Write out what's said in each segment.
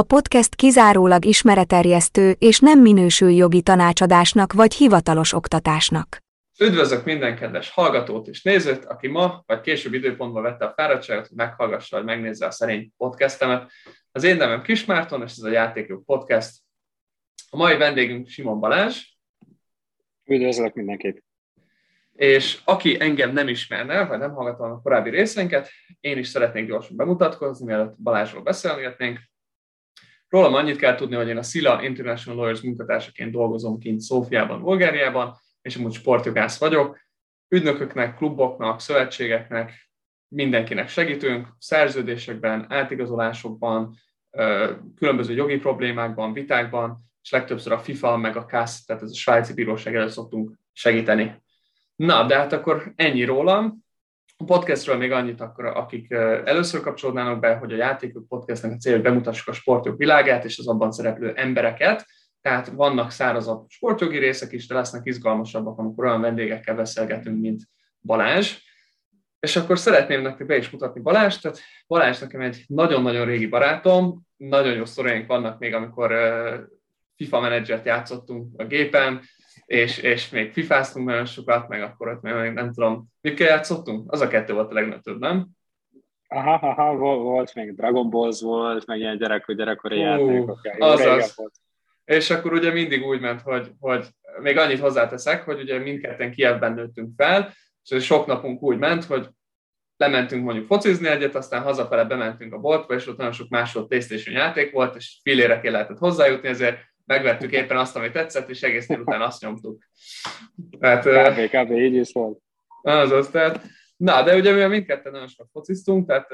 A podcast kizárólag ismereterjesztő és nem minősül jogi tanácsadásnak vagy hivatalos oktatásnak. Üdvözlök minden kedves hallgatót és nézőt, aki ma vagy később időpontban vette a fáradtságot, hogy meghallgassa vagy megnézze a szerény podcastemet. Az én nevem Kismárton, és ez a Játékok Podcast. A mai vendégünk Simon Balázs. Üdvözlök mindenkit! És aki engem nem ismerne, vagy nem hallgatta a korábbi részeinket, én is szeretnék gyorsan bemutatkozni, mielőtt Balázsról beszélgetnénk. Rólam annyit kell tudni, hogy én a SILA International Lawyers munkatársaként dolgozom kint Szófiában, Bulgáriában, és amúgy sportjogász vagyok. Ügynököknek, kluboknak, szövetségeknek, mindenkinek segítünk, szerződésekben, átigazolásokban, különböző jogi problémákban, vitákban, és legtöbbször a FIFA meg a KASZ, tehát ez a svájci bíróság előtt szoktunk segíteni. Na, de hát akkor ennyi rólam. A podcastről még annyit akkor, akik először kapcsolódnának be, hogy a játékok podcastnek a cél, hogy bemutassuk a sportjog világát és az abban szereplő embereket. Tehát vannak szárazabb sportjogi részek is, de lesznek izgalmasabbak, amikor olyan vendégekkel beszélgetünk, mint Balázs. És akkor szeretném nektek be is mutatni Balázs. Tehát Balázs nekem egy nagyon-nagyon régi barátom, nagyon jó sztoraink vannak még, amikor FIFA menedzsert játszottunk a gépen, és, és még fifáztunk nagyon sokat, meg akkor ott még nem tudom, mikkel játszottunk? Az a kettő volt a legnagyobb, nem? Aha, aha, volt még Dragon Balls volt, meg ilyen gyerek, gyerekkori uh, játékok. Azaz. Volt. És akkor ugye mindig úgy ment, hogy, hogy még annyit hozzáteszek, hogy ugye mindketten Kievben nőttünk fel, és sok napunk úgy ment, hogy lementünk mondjuk focizni egyet, aztán hazafele bementünk a boltba, és ott nagyon sok másod PlayStation játék volt, és filére lehetett hozzájutni, ezért megvettük éppen azt, ami tetszett, és egész délután azt nyomtuk. Tehát, kb. kb. így is volt. Az az, tehát, na, de ugye mi mindketten nagyon sok fociztunk, tehát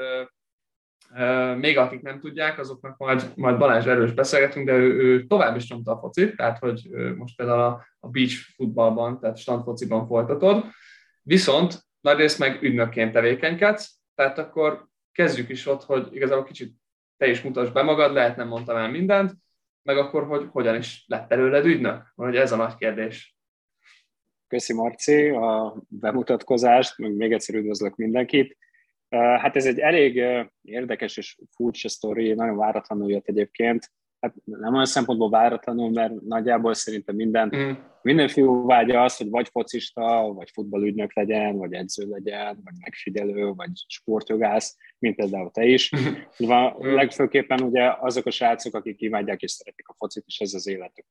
még akik nem tudják, azoknak majd, majd Balázs erős beszélgetünk, de ő, ő tovább is nyomta a focit, tehát hogy most például a, a beach futballban, tehát standfociban folytatod, viszont nagyrészt meg ügynökként tevékenykedsz, tehát akkor kezdjük is ott, hogy igazából kicsit te is mutasd be magad, lehet nem mondtam el mindent, meg akkor, hogy hogyan is lett előled ügynök? Vagy ez a nagy kérdés. Köszi Marci a bemutatkozást, meg még egyszer üdvözlök mindenkit. Hát ez egy elég érdekes és furcsa sztori, nagyon váratlanul jött egyébként hát nem olyan szempontból váratlanul, mert nagyjából szerintem minden, mm. Minden fiú vágya az, hogy vagy focista, vagy futballügynök legyen, vagy edző legyen, vagy megfigyelő, vagy sportjogász, mint például te is. Mm. Legfőképpen ugye azok a srácok, akik imádják és szeretik a focit, és ez az életük.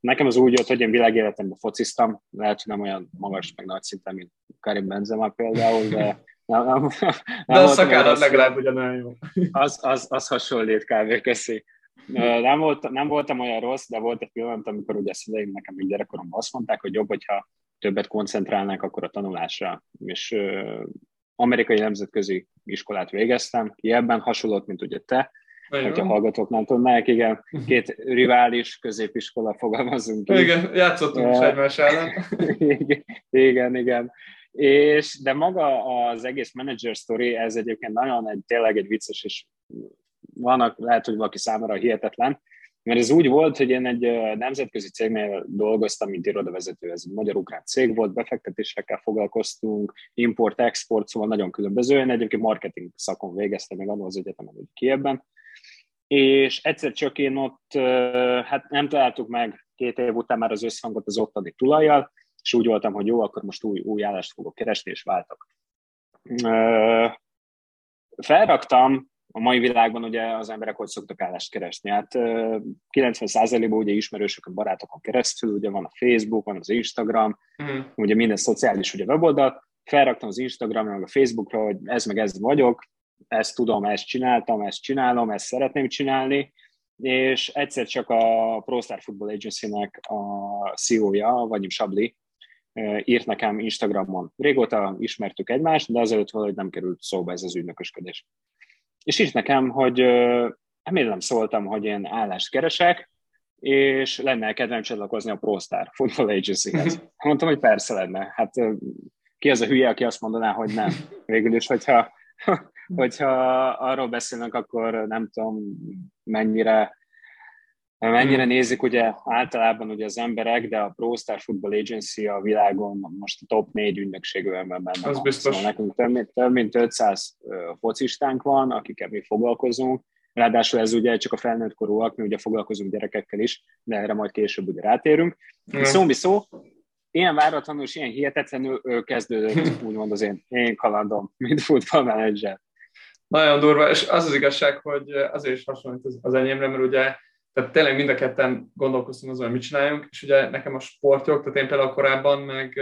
Nekem az úgy jött, hogy én világéletemben fociztam, lehet, hogy nem olyan magas, meg nagy szinten, mint Karim Benzema például, de nem, nem, nem de a szakállat legalább ugyanolyan jó. Az, az, az hasonlít kb. köszi. Nem, volt, nem voltam olyan rossz, de volt egy pillanat, amikor ugye szüleim nekem még gyerekkoromban azt mondták, hogy jobb, hogyha többet koncentrálnánk akkor a tanulásra. És uh, amerikai nemzetközi iskolát végeztem, ki ebben hasonlót, mint ugye te, Olyan. hogyha hallgatók nem tudnák, igen, két rivális középiskola fogalmazunk Igen, játszottunk is egymás ellen. igen, igen, igen. És, de maga az egész manager story, ez egyébként nagyon egy, tényleg egy vicces és vannak, lehet, hogy valaki számára hihetetlen, mert ez úgy volt, hogy én egy nemzetközi cégnél dolgoztam, mint irodavezető, ez egy magyar-ukrán cég volt, befektetésekkel foglalkoztunk, import-export, szóval nagyon különböző. Én egyébként marketing szakon végeztem még annól az egyetemen, hogy Kievben, és egyszer csak én ott, hát nem találtuk meg két év után már az összhangot az ottani tulajjal, és úgy voltam, hogy jó, akkor most új, új állást fogok keresni, és váltok. Felraktam a mai világban ugye az emberek hogy szoktak állást keresni? Hát 90%-ban ugye ismerősökön, barátokon keresztül, ugye van a Facebook, van az Instagram, uh-huh. ugye minden szociális ugye weboldal, felraktam az Instagramra, meg a Facebookra, hogy ez meg ez vagyok, ezt tudom, ezt csináltam, ezt csinálom, ezt szeretném csinálni, és egyszer csak a Pro Star Football Agency-nek a CEO-ja, vagyim Sabli, írt nekem Instagramon. Régóta ismertük egymást, de azelőtt valahogy nem került szóba ez az ügynökösködés és így nekem, hogy remélem szóltam, hogy én állást keresek, és lenne kedvem csatlakozni a ProStar Football Agency-hez. Mondtam, hogy persze lenne. Hát ki az a hülye, aki azt mondaná, hogy nem. Végül is, hogyha, hogyha arról beszélünk, akkor nem tudom, mennyire Mennyire hmm. nézik ugye általában ugye az emberek, de a Pro Star Football Agency a világon most a top négy ügynökségben benne Az van. biztos. Szóval nekünk több mint, több mint 500 focistánk van, akikkel mi foglalkozunk. Ráadásul ez ugye csak a felnőtt korúak, mi ugye foglalkozunk gyerekekkel is, de erre majd később ugye rátérünk. Hmm. Szó szó, ilyen váratlanul és ilyen hihetetlenül kezdődött, úgymond az én, én kalandom, mint futballmenedzser. Nagyon durva, és az az igazság, hogy azért is hasonlít az, az enyémre, mert ugye tehát tényleg mind a ketten gondolkoztunk azon, hogy mit csináljunk, és ugye nekem a sportjog, tehát én például korábban meg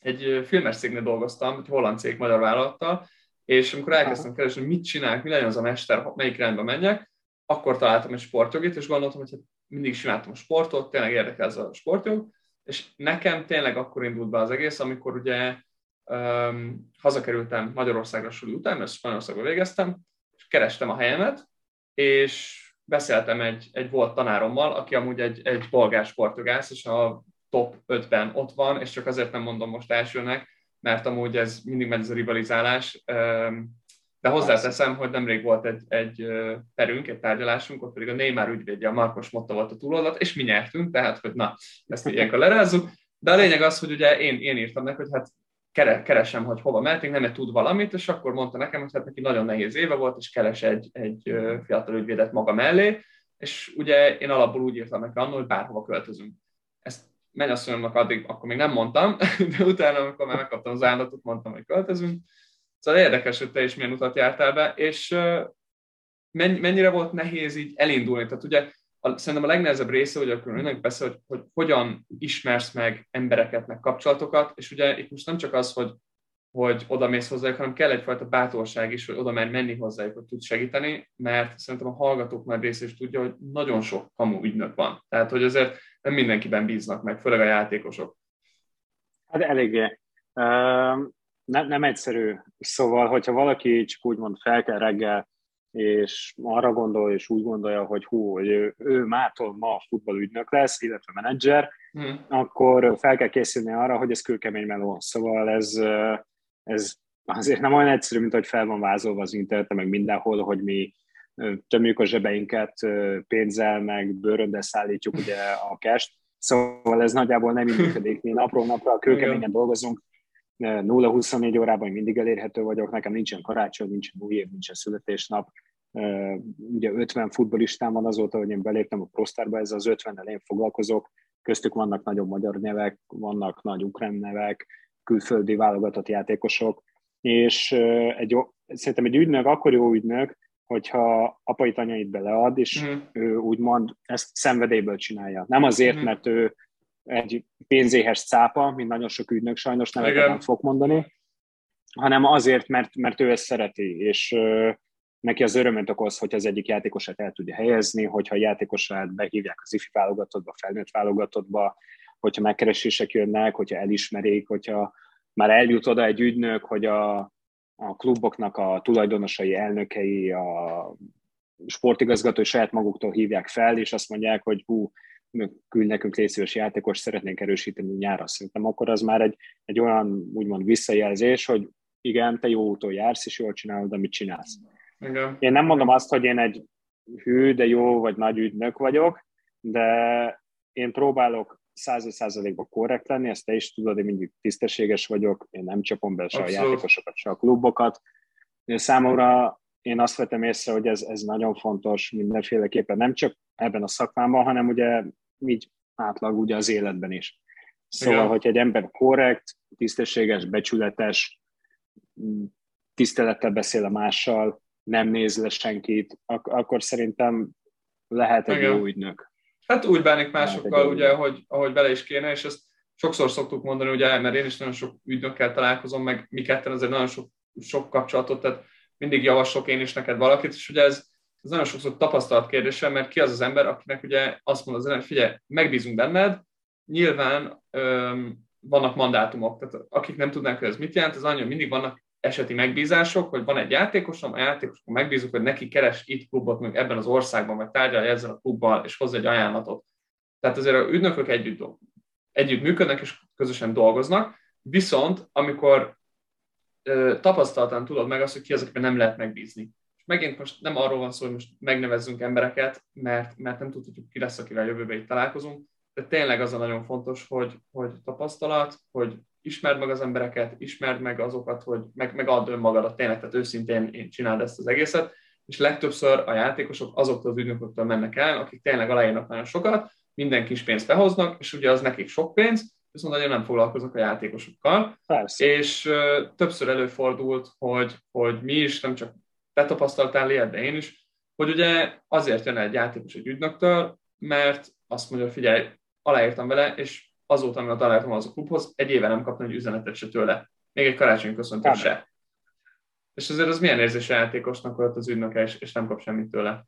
egy filmes cégnél dolgoztam, egy holland cég magyar vállalattal, és amikor elkezdtem keresni, hogy mit csinálok, mi legyen az a mester, melyik rendbe menjek, akkor találtam egy sportjogit, és gondoltam, hogy hát mindig csináltam a sportot, tényleg érdekel ez a sportjog, és nekem tényleg akkor indult be az egész, amikor ugye um, hazakerültem Magyarországra suli után, mert Spanyolországban végeztem, és kerestem a helyemet, és beszéltem egy, egy volt tanárommal, aki amúgy egy, egy bolgár sportogász, és a top 5-ben ott van, és csak azért nem mondom most elsőnek, mert amúgy ez mindig megy ez a rivalizálás, de hozzáteszem, hogy nemrég volt egy, egy perünk, egy tárgyalásunk, ott pedig a Neymar ügyvédje, a Markos Motta volt a túloldat, és mi nyertünk, tehát, hogy na, ezt ilyenkor lerázzuk. De a lényeg az, hogy ugye én, én írtam neki, hogy hát keresem, hogy hova mehetünk, nem tud valamit, és akkor mondta nekem, hogy hát neki nagyon nehéz éve volt, és keres egy, egy fiatal ügyvédet maga mellé, és ugye én alapból úgy írtam neki annól, hogy bárhova költözünk. Ezt mennyasszonyomnak addig akkor még nem mondtam, de utána, amikor már megkaptam az állatot, mondtam, hogy költözünk. Szóval érdekes, hogy te is milyen utat jártál be, és mennyire volt nehéz így elindulni. Tehát ugye a, szerintem a legnehezebb része, hogy akkor önnek beszél, hogy, hogy hogyan ismersz meg embereket, meg kapcsolatokat, és ugye itt most nem csak az, hogy, hogy oda mész hozzájuk, hanem kell egyfajta bátorság is, hogy oda mer menni hozzájuk, hogy tud segíteni, mert szerintem a hallgatók nagy része is tudja, hogy nagyon sok kamu ügynök van. Tehát, hogy azért nem mindenkiben bíznak meg, főleg a játékosok. Hát eléggé. Uh, nem, nem egyszerű. Szóval, hogyha valaki csak úgymond fel kell reggel, és arra gondol, és úgy gondolja, hogy hú, hogy ő, ő mától ma futballügynök lesz, illetve menedzser, mm. akkor fel kell készülni arra, hogy ez kőkemény meló. Szóval ez, ez azért nem olyan egyszerű, mint hogy fel van vázolva az interneten, meg mindenhol, hogy mi tömjük a zsebeinket pénzzel, meg bőröndel szállítjuk ugye a cash Szóval ez nagyjából nem működik. Mi napról napra kőkeményen dolgozunk, 0-24 órában mindig elérhető vagyok, nekem nincsen karácsony, nincsen új év, nincsen születésnap. Ugye 50 futbolistám van azóta, hogy én beléptem a Prostárba, ez az 50-nel én foglalkozok, köztük vannak nagyobb magyar nevek, vannak nagy ukrán nevek, külföldi válogatott játékosok, és egy, szerintem egy ügynök akkor jó ügynök, hogyha apai anyait belead, és mm. ő úgymond ezt szenvedélyből csinálja. Nem azért, mm. mert ő egy pénzéhes cápa, mint nagyon sok ügynök sajnos neveket nem fog mondani, hanem azért, mert, mert ő ezt szereti, és neki az örömet okoz, hogy az egyik játékosát el tudja helyezni, hogyha a játékosát behívják az ifi válogatottba, felnőtt válogatottba, hogyha megkeresések jönnek, hogyha elismerik, hogyha már eljut oda egy ügynök, hogy a, a kluboknak a tulajdonosai, elnökei, a sportigazgatói saját maguktól hívják fel, és azt mondják, hogy hú, küld nekünk létszíves játékos, szeretnénk erősíteni nyára. Szerintem akkor az már egy, egy olyan úgymond visszajelzés, hogy igen, te jó úton jársz, és jól csinálod, amit csinálsz. Igen. Én nem mondom azt, hogy én egy hű, de jó vagy nagy ügynök vagyok, de én próbálok százal százalékban korrekt lenni, ezt te is tudod, én mindig tisztességes vagyok, én nem csapom be se a játékosokat, se a klubokat. Számomra én azt vettem észre, hogy ez, ez nagyon fontos mindenféleképpen, nem csak ebben a szakmában, hanem ugye így átlag ugye az életben is. Szóval, Igen. hogy egy ember korrekt, tisztességes, becsületes, tisztelettel beszél a mással, nem néz le senkit, ak- akkor szerintem lehet egy Igen. jó ügynök. Hát úgy bánik másokkal, ugye, ahogy, ahogy vele is kéne, és ezt sokszor szoktuk mondani, ugye, mert én is nagyon sok ügynökkel találkozom, meg mi ketten azért nagyon sok, sok kapcsolatot, tehát mindig javaslok én is neked valakit, és ugye ez, ez nagyon sokszor tapasztalat kérdése, mert ki az az ember, akinek ugye azt mondod az ember, figyelj, megbízunk benned, nyilván öm, vannak mandátumok, tehát akik nem tudnánk, hogy ez mit jelent, az annyi, mindig vannak eseti megbízások, hogy van egy játékosom, a játékosom megbízunk, hogy neki keres itt klubot, még ebben az országban, vagy tárgyalja ezzel a klubbal, és hozza egy ajánlatot. Tehát azért a ügynökök együtt, együtt működnek, és közösen dolgoznak, viszont amikor ö, tapasztaltan tudod meg azt, hogy ki az, nem lehet megbízni. És megint most nem arról van szó, hogy most megnevezzünk embereket, mert, mert nem tudjuk, ki lesz, akivel jövőben itt találkozunk, de tényleg az a nagyon fontos, hogy, hogy tapasztalat, hogy ismerd meg az embereket, ismerd meg azokat, hogy meg, meg add önmagadat tényleg, tehát őszintén én csináld ezt az egészet, és legtöbbször a játékosok azoktól az ügynököktől mennek el, akik tényleg aláírnak nagyon sokat, minden kis pénzt behoznak, és ugye az nekik sok pénz, viszont nagyon nem foglalkoznak a játékosokkal. Persze. És többször előfordult, hogy, hogy mi is, nem csak te tapasztaltál ilyet, de én is, hogy ugye azért jön egy játékos egy ügynöktől, mert azt mondja, figyelj, aláírtam vele, és azóta, amikor találtam az a klubhoz, egy éve nem kaptam egy üzenetet se tőle. Még egy karácsony köszöntő se. És azért az milyen érzés a játékosnak, hogy ott az ügynöke, és, és nem kap semmit tőle.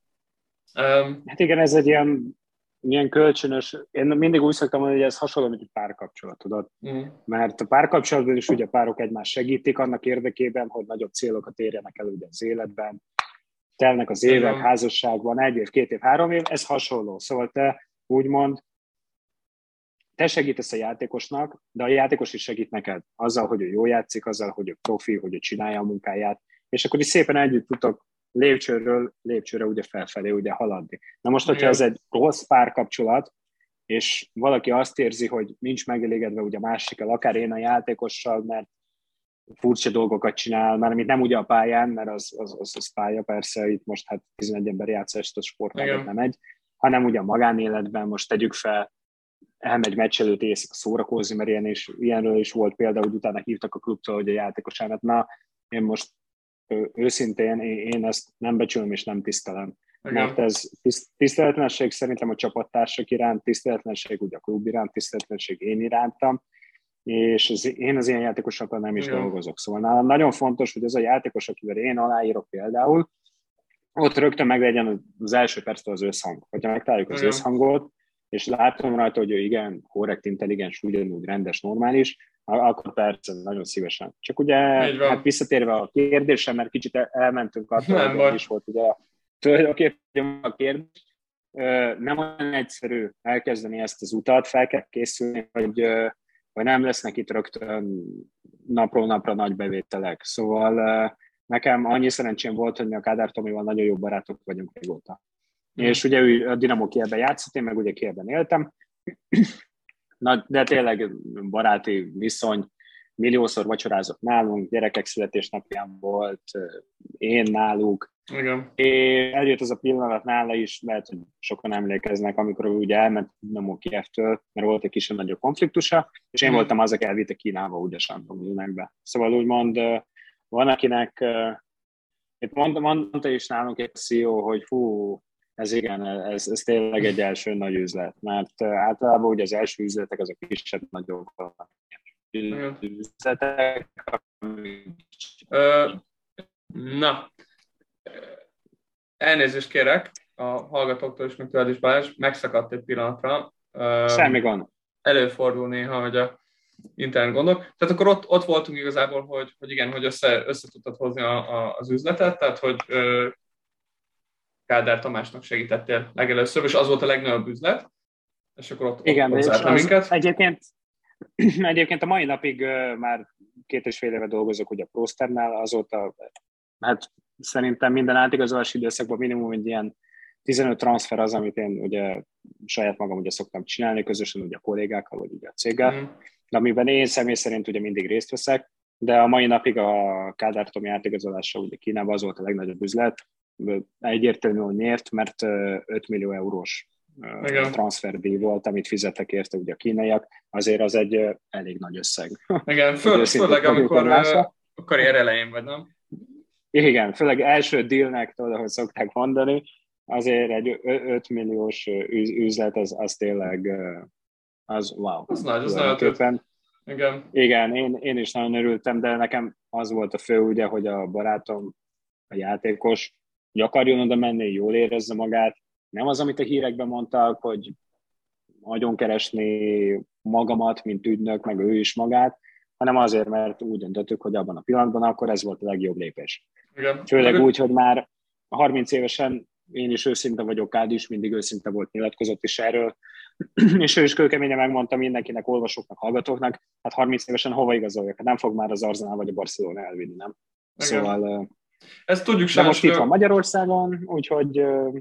Um, hát igen, ez egy ilyen, ilyen kölcsönös, én mindig úgy szoktam mondani, hogy ez hasonló, mint egy párkapcsolat, tudod? Mm. Mert a párkapcsolatban is ugye a párok egymást segítik annak érdekében, hogy nagyobb célokat érjenek el ugye az életben. Telnek az évek, házasságban, egy év, két év, három év, ez hasonló. Szóval te úgymond te segítesz a játékosnak, de a játékos is segít neked azzal, hogy ő jó játszik, azzal, hogy ő profi, hogy ő csinálja a munkáját, és akkor is szépen együtt tudtok lépcsőről lépcsőre ugye felfelé ugye haladni. Na most, hogyha ez egy rossz párkapcsolat, és valaki azt érzi, hogy nincs megelégedve ugye a másikkal, akár én a játékossal, mert furcsa dolgokat csinál, mert amit nem ugye a pályán, mert az, az, az, az pálya persze, itt most hát 11 ember játsz ezt a sportágat nem egy, hanem ugye a magánéletben most tegyük fel, elmegy meccs előtt éjszaka szórakozni, mert ilyen is, ilyenről is volt példa, hogy utána hívtak a klubtól, hogy a játékos elment, na, én most őszintén én ezt nem becsülöm és nem tisztelem. Igen. Mert ez tiszteletlenség szerintem a csapattársak iránt, tiszteletlenség ugye a klub iránt, tiszteletlenség én irántam, és ez, én az ilyen játékosokkal nem is Igen. dolgozok. Szóval nálam nagyon fontos, hogy az a játékos, akivel én aláírok például, ott rögtön meglegyen az első perctől az összhang. Hogyha megtaláljuk az Igen. összhangot, és látom rajta, hogy ő igen, korrekt, intelligens, ugyanúgy rendes, normális, akkor persze nagyon szívesen. Csak ugye, hát visszatérve a kérdésem, mert kicsit elmentünk attól, hogy is volt ugye tulajdonképpen a kérdés, nem olyan egyszerű elkezdeni ezt az utat, fel kell készülni, hogy, hogy nem lesznek itt rögtön napról napra nagy bevételek. Szóval nekem annyi szerencsém volt, hogy mi a Kádár Tomival nagyon jó barátok vagyunk régóta. És ugye ő a Dinamo Kielben játszott, én meg ugye Kielben éltem, Na, de tényleg baráti viszony, milliószor vacsorázott nálunk, gyerekek születésnapján volt, én náluk. Igen. És eljött az a pillanat nála is, lehet, hogy sokan emlékeznek, amikor ő ugye elment Dinamo Kiev-től, mert volt egy kisebb nagyobb konfliktusa, és én mm. voltam az, aki elvitte Kínába ugye Santomilnekbe. Szóval úgymond van, akinek, itt mondta, mondta is nálunk egy CEO, hogy hú, ez igen, ez, ez tényleg egy első nagy üzlet, mert általában ugye az első üzletek azok kisebb, nagyobb üzletek. Ö, na, elnézést kérek a hallgatóktól is, meg tőled is Balázs, megszakadt egy pillanatra. Semmi gond. Előfordul néha, hogy a internet gondok. Tehát akkor ott, ott voltunk igazából, hogy, hogy igen, hogy össze, össze tudtad hozni a, a, az üzletet, tehát hogy Kádár Tamásnak segítettél legelőször, és az volt a legnagyobb üzlet, és akkor ott, Igen, ott, ott minket. Egyébként, egyébként a mai napig uh, már két és fél éve dolgozok ugye a Prosternál, azóta hát szerintem minden átigazolási időszakban minimum egy ilyen 15 transfer az, amit én ugye saját magam ugye szoktam csinálni, közösen ugye a kollégákkal, vagy ugye a céggel, mm. amiben én személy szerint ugye mindig részt veszek, de a mai napig a Kádár Tomi átigazolása ugye Kínában az volt a legnagyobb üzlet, egyértelmű, hogy miért, mert 5 millió eurós Igen. transferdíj volt, amit fizettek érte ugye a kínaiak, azért az egy elég nagy összeg. Igen, Föl, főleg amikor a karrier elején vagy, nem? Igen, főleg első dealnek, tudod, ahogy szokták mondani, azért egy 5 milliós üzlet, az, az tényleg, az wow. Az nagy, az nagyon Igen. Igen, én, én is nagyon örültem, de nekem az volt a fő, ugye, hogy a barátom, a játékos, hogy akarjon oda menni, jól érezze magát. Nem az, amit a hírekben mondtak, hogy nagyon keresni magamat, mint ügynök, meg ő is magát, hanem azért, mert úgy döntöttük, hogy abban a pillanatban akkor ez volt a legjobb lépés. Igen. Főleg úgy, hogy már 30 évesen én is őszinte vagyok, Kád is mindig őszinte volt, nyilatkozott is erről, és ő is kőkeményen megmondta mindenkinek, olvasóknak, hallgatóknak, hát 30 évesen hova igazoljak? Hát nem fog már az Arsenal vagy a Barcelona elvinni, nem? Igen. Szóval... Ezt tudjuk de most itt van Magyarországon, úgyhogy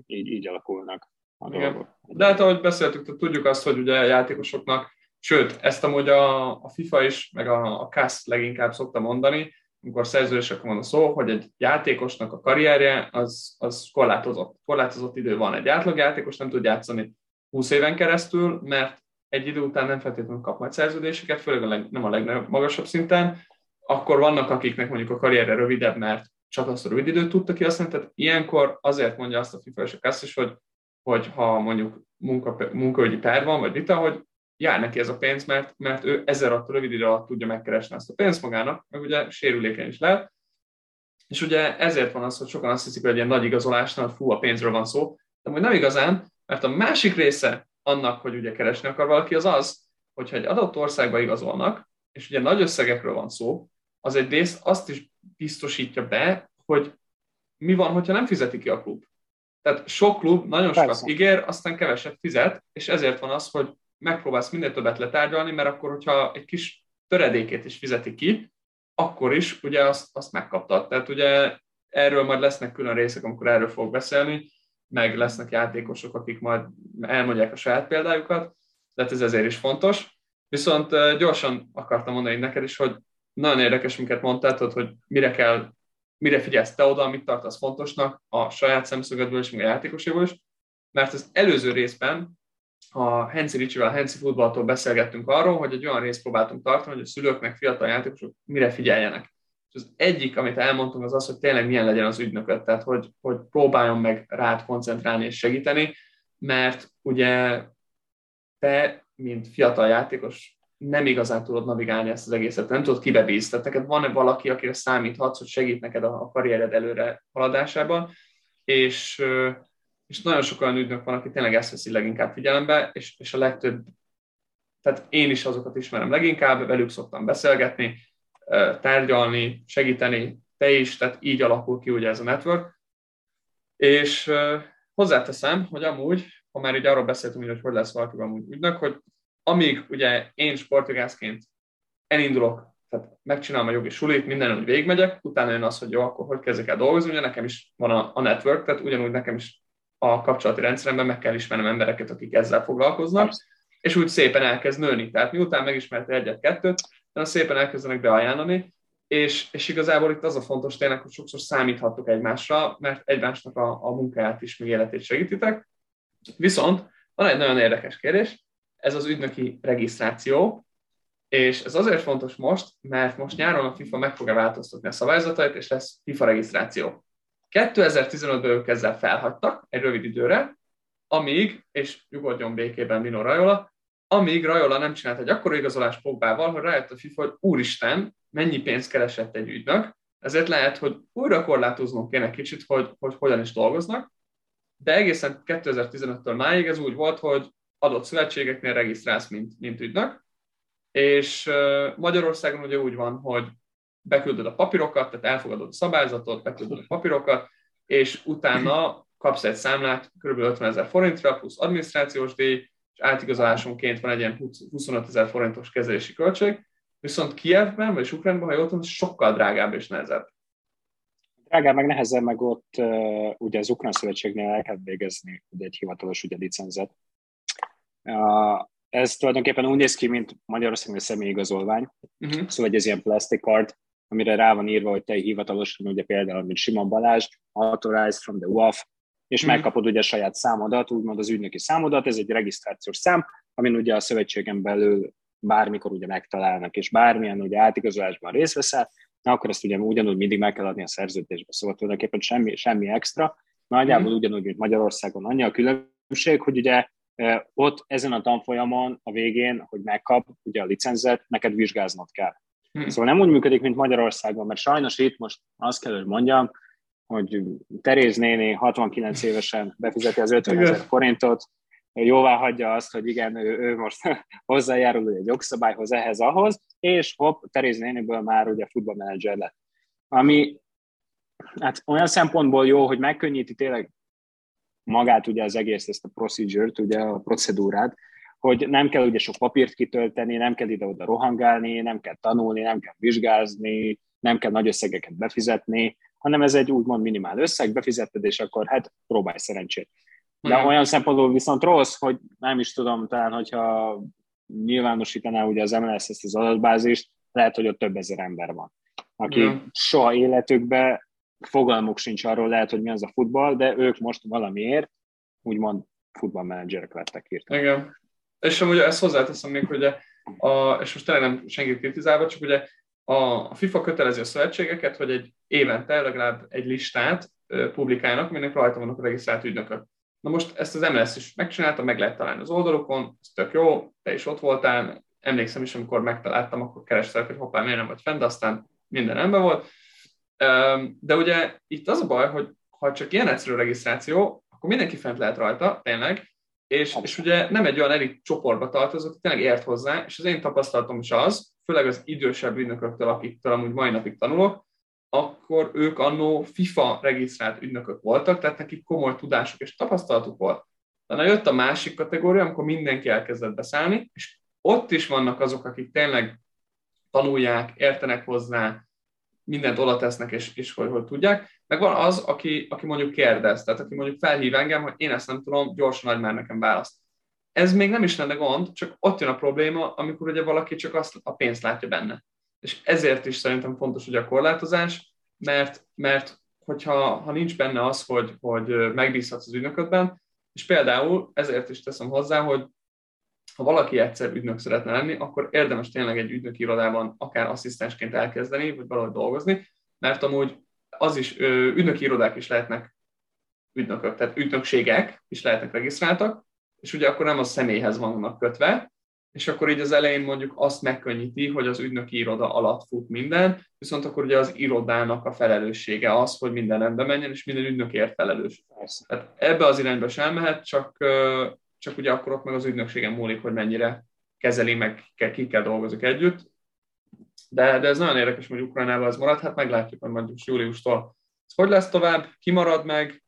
így, így alakulnak a Igen. dolgok. De hát ahogy beszéltük, tudjuk azt, hogy ugye a játékosoknak, sőt, ezt amúgy a, a FIFA is, meg a, a CAS leginkább szokta mondani, amikor szerződésekről van a szó, hogy egy játékosnak a karrierje az, az korlátozott. Korlátozott idő van. Egy átlagjátékos nem tud játszani 20 éven keresztül, mert egy idő után nem feltétlenül kap majd szerződéseket, főleg a leg, nem a legmagasabb szinten, akkor vannak, akiknek mondjuk a karrierre rövidebb, mert csak azt a rövid időt tudta kihasználni, tehát ilyenkor azért mondja azt a FIFA és a KASZ is, hogy, hogy ha mondjuk munka, munkaügyi per van, vagy vita, hogy jár neki ez a pénz, mert, mert ő ezer alatt rövid idő alatt tudja megkeresni ezt a pénzt magának, meg ugye sérülékeny is lehet. És ugye ezért van az, hogy sokan azt hiszik, hogy egy ilyen nagy igazolásnál, fú, a pénzről van szó, de hogy nem igazán, mert a másik része annak, hogy ugye keresni akar valaki, az az, hogyha egy adott országba igazolnak, és ugye nagy összegekről van szó, az egy rész azt is biztosítja be, hogy mi van, hogyha nem fizeti ki a klub. Tehát sok klub nagyon sokat Persze. ígér, aztán keveset fizet, és ezért van az, hogy megpróbálsz minél többet letárgyalni, mert akkor, hogyha egy kis töredékét is fizeti ki, akkor is ugye azt, azt megkaptad. Tehát ugye erről majd lesznek külön részek, amikor erről fog beszélni, meg lesznek játékosok, akik majd elmondják a saját példájukat, tehát ez ezért is fontos. Viszont gyorsan akartam mondani neked is, hogy nagyon érdekes, minket mondtad, hogy mire kell, mire figyelsz te oda, mit tartasz fontosnak a saját szemszögedből és a játékoséból is, mert az előző részben a Hensi Ricsivel, a Hensi futballtól beszélgettünk arról, hogy egy olyan részt próbáltunk tartani, hogy a szülőknek, fiatal játékosok mire figyeljenek. És az egyik, amit elmondtunk, az az, hogy tényleg milyen legyen az ügynököt, tehát hogy, hogy próbáljon meg rád koncentrálni és segíteni, mert ugye te, mint fiatal játékos, nem igazán tudod navigálni ezt az egészet, nem tudod kibe bíz. Tehát neked van-e valaki, akire számíthatsz, hogy segít neked a karriered előre haladásában, és, és nagyon sok olyan ügynök van, aki tényleg ezt veszi leginkább figyelembe, és, és a legtöbb, tehát én is azokat ismerem leginkább, velük szoktam beszélgetni, tárgyalni, segíteni, te is, tehát így alakul ki ugye ez a network. És hozzáteszem, hogy amúgy, ha már így arról beszéltünk, hogy hogy lesz valaki amúgy ügynök, hogy amíg ugye én sportjogászként elindulok, tehát megcsinálom a jogi sulit, minden úgy végigmegyek, utána jön az, hogy jó, akkor hogy kezdek el dolgozni, ugye nekem is van a, a network, tehát ugyanúgy nekem is a kapcsolati rendszeremben meg kell ismernem embereket, akik ezzel foglalkoznak, és úgy szépen elkezd nőni. Tehát miután megismerte egyet-kettőt, de szépen elkezdenek beajánlani, és, és igazából itt az a fontos tényleg, hogy sokszor számíthatok egymásra, mert egymásnak a, a munkáját is, meg életét segítitek. Viszont van egy nagyon érdekes kérdés, ez az ügynöki regisztráció, és ez azért fontos most, mert most nyáron a FIFA meg fogja változtatni a szabályzatait, és lesz FIFA regisztráció. 2015-ben ők ezzel felhagytak egy rövid időre, amíg, és nyugodjon békében Mino Rajola, amíg Rajola nem csinált egy akkora igazolás Pogbával, hogy rájött a FIFA, hogy úristen, mennyi pénzt keresett egy ügynök, ezért lehet, hogy újra korlátoznunk kéne kicsit, hogy, hogy hogyan is dolgoznak, de egészen 2015-től máig ez úgy volt, hogy adott szövetségeknél regisztrálsz, mint, mint ügynök, és Magyarországon ugye úgy van, hogy beküldöd a papírokat, tehát elfogadod a szabályzatot, beküldöd a papírokat, és utána kapsz egy számlát kb. 50 ezer forintra, plusz adminisztrációs díj, és átigazolásonként van egy ilyen 25 ezer forintos kezelési költség, viszont Kievben vagy Ukránban, ha jól tudom, sokkal drágább és nehezebb. Drágább, meg nehezebb, meg ott ugye az Ukrán Szövetségnél el kell végezni ugye egy hivatalos ugye licenzet, ez tulajdonképpen úgy néz ki, mint Magyarországon a személyigazolvány, uh-huh. szóval egy ilyen plastic card, amire rá van írva, hogy te hivatalosan, ugye például, mint Simon Balázs, authorized from the WAF, és uh-huh. megkapod ugye a saját számodat, úgymond az ügynöki számodat, ez egy regisztrációs szám, amin ugye a szövetségen belül bármikor ugye megtalálnak, és bármilyen ugye átigazolásban részt veszel, na akkor ezt ugye ugyanúgy mindig meg kell adni a szerződésbe, szóval tulajdonképpen semmi, semmi extra, nagyjából uh-huh. ugyanúgy, mint Magyarországon annyi a különbség, hogy ugye ott ezen a tanfolyamon a végén, hogy megkap ugye a licenzet, neked vizsgáznod kell. Hmm. Szóval nem úgy működik, mint Magyarországon, mert sajnos itt most azt kell, hogy mondjam, hogy Teréz néni 69 évesen befizeti az 50 ezer forintot, jóvá hagyja azt, hogy igen, ő, ő most hozzájárul egy jogszabályhoz, ehhez, ahhoz, és hopp, Teréz néniből már ugye futballmenedzser lett. Ami hát olyan szempontból jó, hogy megkönnyíti tényleg magát ugye az egész, ezt a procedure-t, ugye a procedúrát, hogy nem kell ugye sok papírt kitölteni, nem kell ide-oda rohangálni, nem kell tanulni, nem kell vizsgázni, nem kell nagy összegeket befizetni, hanem ez egy úgymond minimál összeg, befizetted, és akkor hát próbálj szerencsét. De hmm. olyan szempontból viszont rossz, hogy nem is tudom, talán, hogyha nyilvánosítaná ugye az MLS ezt az adatbázist, lehet, hogy ott több ezer ember van, aki hmm. soha életükben fogalmuk sincs arról, lehet, hogy mi az a futball, de ők most valamiért úgymond futballmenedzserek lettek hirtelen. Igen. És amúgy ezt hozzáteszem még, hogy a, és most tényleg nem senkit kritizálva, csak ugye a FIFA kötelezi a szövetségeket, hogy egy évente legalább egy listát publikálnak, aminek rajta vannak a regisztrált ügynökök. Na most ezt az MLS is megcsinálta, meg lehet találni az oldalukon, ez tök jó, te is ott voltál, emlékszem is, amikor megtaláltam, akkor kerestek, hogy hoppá, miért nem vagy fent, aztán minden rendben volt. De ugye itt az a baj, hogy ha csak ilyen egyszerű regisztráció, akkor mindenki fent lehet rajta, tényleg, és, és ugye nem egy olyan elit csoportba tartozott, hogy tényleg ért hozzá, és az én tapasztalatom is az, főleg az idősebb ügynököktől, akiktől amúgy mai napig tanulok, akkor ők annó FIFA regisztrált ügynökök voltak, tehát nekik komoly tudásuk és tapasztalatuk volt. De jött a másik kategória, amikor mindenki elkezdett beszállni, és ott is vannak azok, akik tényleg tanulják, értenek hozzá, mindent oda tesznek, és, és hogy, hogy tudják. Meg van az, aki, aki mondjuk kérdez, tehát aki mondjuk felhív engem, hogy én ezt nem tudom, gyorsan adj már nekem választ. Ez még nem is lenne gond, csak ott jön a probléma, amikor ugye valaki csak azt a pénzt látja benne. És ezért is szerintem fontos hogy a korlátozás, mert, mert hogyha ha nincs benne az, hogy, hogy megbízhatsz az ügynöködben, és például ezért is teszem hozzá, hogy ha valaki egyszer ügynök szeretne lenni, akkor érdemes tényleg egy ügynöki irodában akár asszisztensként elkezdeni, vagy valahogy dolgozni, mert amúgy az is, ügynöki irodák is lehetnek ügynökök, tehát ügynökségek is lehetnek regisztráltak, és ugye akkor nem a személyhez vannak kötve, és akkor így az elején mondjuk azt megkönnyíti, hogy az ügynöki iroda alatt fut minden, viszont akkor ugye az irodának a felelőssége az, hogy minden rendben menjen, és minden ügynökért felelős. Tehát ebbe az irányba sem mehet, csak, csak ugye akkor ott meg az ügynökségen múlik, hogy mennyire kezeli, meg kell dolgozik együtt. De, de ez nagyon érdekes, hogy Ukrajnában ez marad, hát meglátjuk, hogy mondjuk júliustól ez hogy lesz tovább, ki marad meg,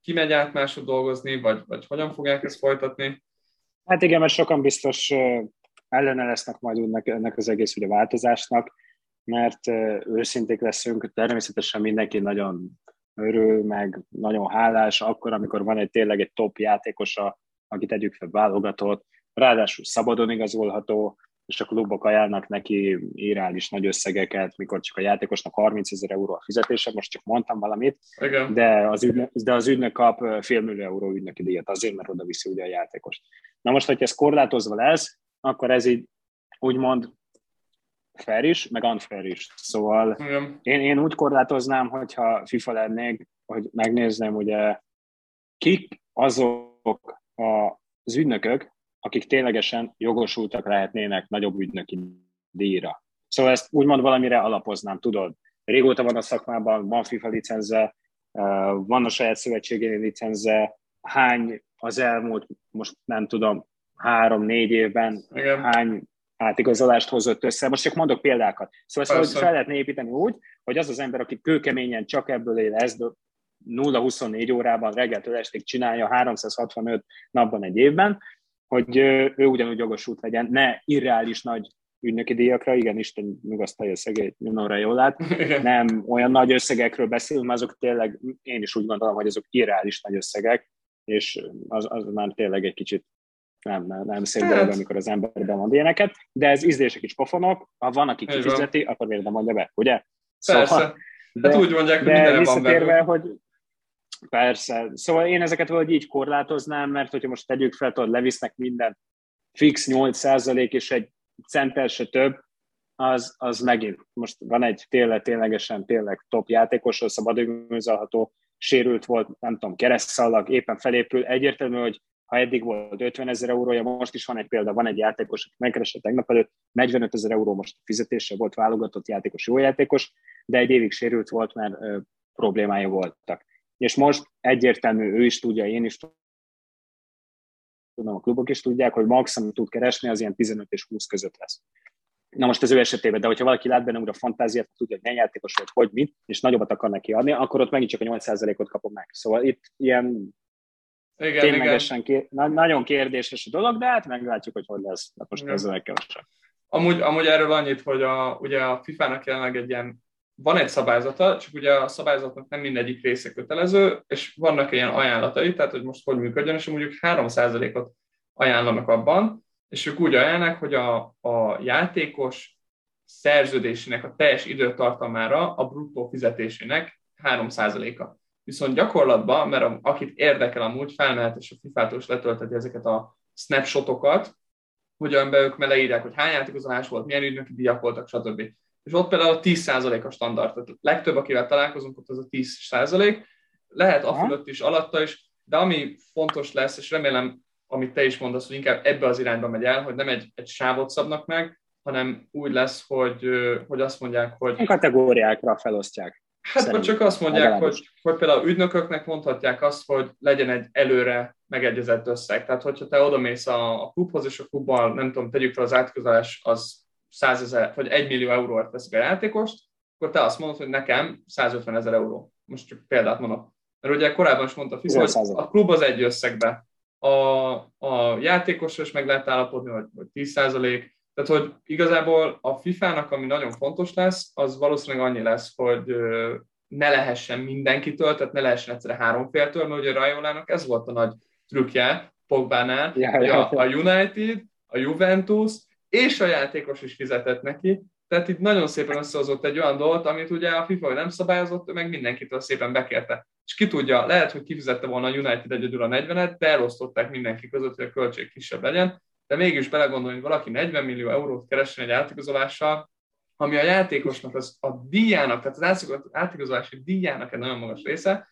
ki megy át másod dolgozni, vagy, vagy hogyan fogják ezt folytatni. Hát igen, mert sokan biztos ellene lesznek majd ennek, ennek az egész ugye változásnak, mert őszinték leszünk, természetesen mindenki nagyon örül, meg nagyon hálás akkor, amikor van egy tényleg egy top játékosa, akit tegyük fel válogatott, ráadásul szabadon igazolható, és a klubok ajánlnak neki irális nagy összegeket, mikor csak a játékosnak 30 ezer euró a fizetése, most csak mondtam valamit, Igen. De, az ügynök, de az ügynök kap félmillió euró ügynöki díjat azért, mert oda viszi ugye a játékost. Na most, hogyha ez korlátozva lesz, akkor ez így úgymond fair is, meg unfair is. Szóval én, én úgy korlátoznám, hogyha FIFA lennék, hogy megnézném ugye kik azok az ügynökök, akik ténylegesen jogosultak lehetnének nagyobb ügynöki díjra. Szóval ezt úgymond valamire alapoznám, tudod. Régóta van a szakmában, van FIFA licenze, van a saját szövetségéni licenze, hány az elmúlt, most nem tudom, három-négy évben Igen. hány átigazolást hozott össze. Most csak mondok példákat. Szóval ezt fel lehetne építeni úgy, hogy az az ember, aki kőkeményen csak ebből él, ezt 0-24 órában reggeltől estig csinálja 365 napban egy évben, hogy ő ugyanúgy jogosult legyen, ne irreális nagy ügynöki díjakra, igen, Isten nyugasztalja szegély, Nora jól lát, nem olyan nagy összegekről beszélünk, azok tényleg, én is úgy gondolom, hogy azok irreális nagy összegek, és az, az már tényleg egy kicsit nem, nem, nem szép dolog, amikor az emberben mond ilyeneket, de ez ízlések is pofonok, ha van, aki kifizeti, akkor miért nem mondja be, ugye? Persze. Szóval, de, hát úgy mondják, hogy de van belőle. hogy Persze. Szóval én ezeket valahogy így korlátoznám, mert hogyha most tegyük fel, tudod, levisznek minden fix 8% és egy centel se több, az, az megint, most van egy tényleg, ténylegesen tényleg top játékosról, szabad sérült volt, nem tudom, keresztszalag, éppen felépül. Egyértelmű, hogy ha eddig volt 50 ezer eurója, most is van egy példa, van egy játékos, aki megkeresett tegnap előtt, 45 ezer euró most fizetése volt, válogatott játékos, jó játékos, de egy évig sérült volt, mert ö, problémái voltak és most egyértelmű, ő is tudja, én is tudom, a klubok is tudják, hogy maximum tud keresni, az ilyen 15 és 20 között lesz. Na most az ő esetében, de hogyha valaki lát benne úgy a fantáziát, tudja, hogy milyen játékos vagy, hogy mit, és nagyobbat akar neki adni, akkor ott megint csak a 8%-ot kapom meg. Szóval itt ilyen igen, ténylegesen igen. Kér, nagyon kérdéses a dolog, de hát meglátjuk, hogy hogy lesz. De most ezzel megkevesebb. Amúgy, amúgy erről annyit, hogy a, ugye a FIFA-nak jelenleg egy ilyen, van egy szabályzata, csak ugye a szabályzatnak nem mindegyik része kötelező, és vannak ilyen ajánlatai, tehát hogy most hogy működjön, és mondjuk 3%-ot ajánlanak abban, és ők úgy ajánlnak, hogy a, a játékos szerződésének a teljes időtartamára a bruttó fizetésének 3%-a. Viszont gyakorlatban, mert a, akit érdekel amúgy, felmehet és a FIFA-tól is letölteti ezeket a snapshotokat, hogy be ők leírják, hogy hány játékozás volt, milyen ügynöki díjak voltak, stb. És ott például a 10% a standard, tehát legtöbb, akivel találkozunk, ott az a 10%, lehet a fölött is, alatta is, de ami fontos lesz, és remélem, amit te is mondasz, hogy inkább ebbe az irányba megy el, hogy nem egy, egy sávot szabnak meg, hanem úgy lesz, hogy, hogy azt mondják, hogy... Kategóriákra felosztják. Hát vagy csak azt mondják, hogy, hogy például ügynököknek mondhatják azt, hogy legyen egy előre megegyezett összeg. Tehát, hogyha te odamész a, a klubhoz, és a klubban, nem tudom, tegyük fel az átközolás, az 100 ezer, vagy 1 millió eurót veszik a játékost, akkor te azt mondod, hogy nekem 150 ezer euró. Most csak példát mondok. Mert ugye korábban is mondta FIFA, hogy a klub az egy összegbe. A, a játékosra is meg lehet állapodni, hogy, hogy 10 százalék, tehát, hogy igazából a FIFA-nak, ami nagyon fontos lesz, az valószínűleg annyi lesz, hogy ne lehessen mindenkitől, tehát ne lehessen egyszerre háromféltől, mert ugye Rajolának ez volt a nagy trükkje Pogbánál, ja, hogy a, a United, a Juventus és a játékos is fizetett neki, tehát itt nagyon szépen összehozott egy olyan dolgot, amit ugye a FIFA nem szabályozott, meg mindenkitől szépen bekérte. És ki tudja, lehet, hogy kifizette volna a United egyedül a 40-et, de elosztották mindenki között, hogy a költség kisebb legyen, de mégis belegondolni, hogy valaki 40 millió eurót keressen egy átigazolással, ami a játékosnak az, a díjának, tehát az átigazolási díjának egy nagyon magas része,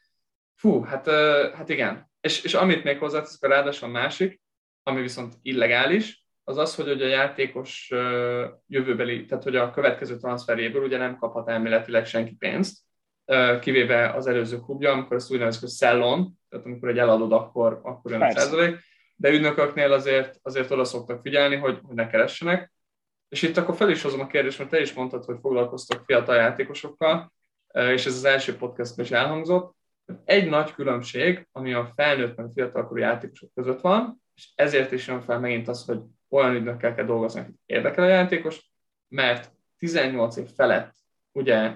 fú, hát, hát igen. És, és amit még hozzáteszek, ráadásul a másik, ami viszont illegális, az az, hogy, hogy a játékos jövőbeli, tehát hogy a következő transferjéből ugye nem kaphat elméletileg senki pénzt, kivéve az előző klubja, amikor ezt úgy nevezik, hogy szellon, tehát amikor egy eladod, akkor, akkor jön a százalék de ügynököknél azért, azért oda szoktak figyelni, hogy, hogy ne keressenek. És itt akkor fel is hozom a kérdést, mert te is mondtad, hogy foglalkoztok fiatal játékosokkal, és ez az első podcastban is elhangzott. Egy nagy különbség, ami a felnőtt meg fiatalkorú játékosok között van, és ezért is jön fel megint az, hogy olyan ügynökkel kell dolgozni, akik érdekel a játékos, mert 18 év felett ugye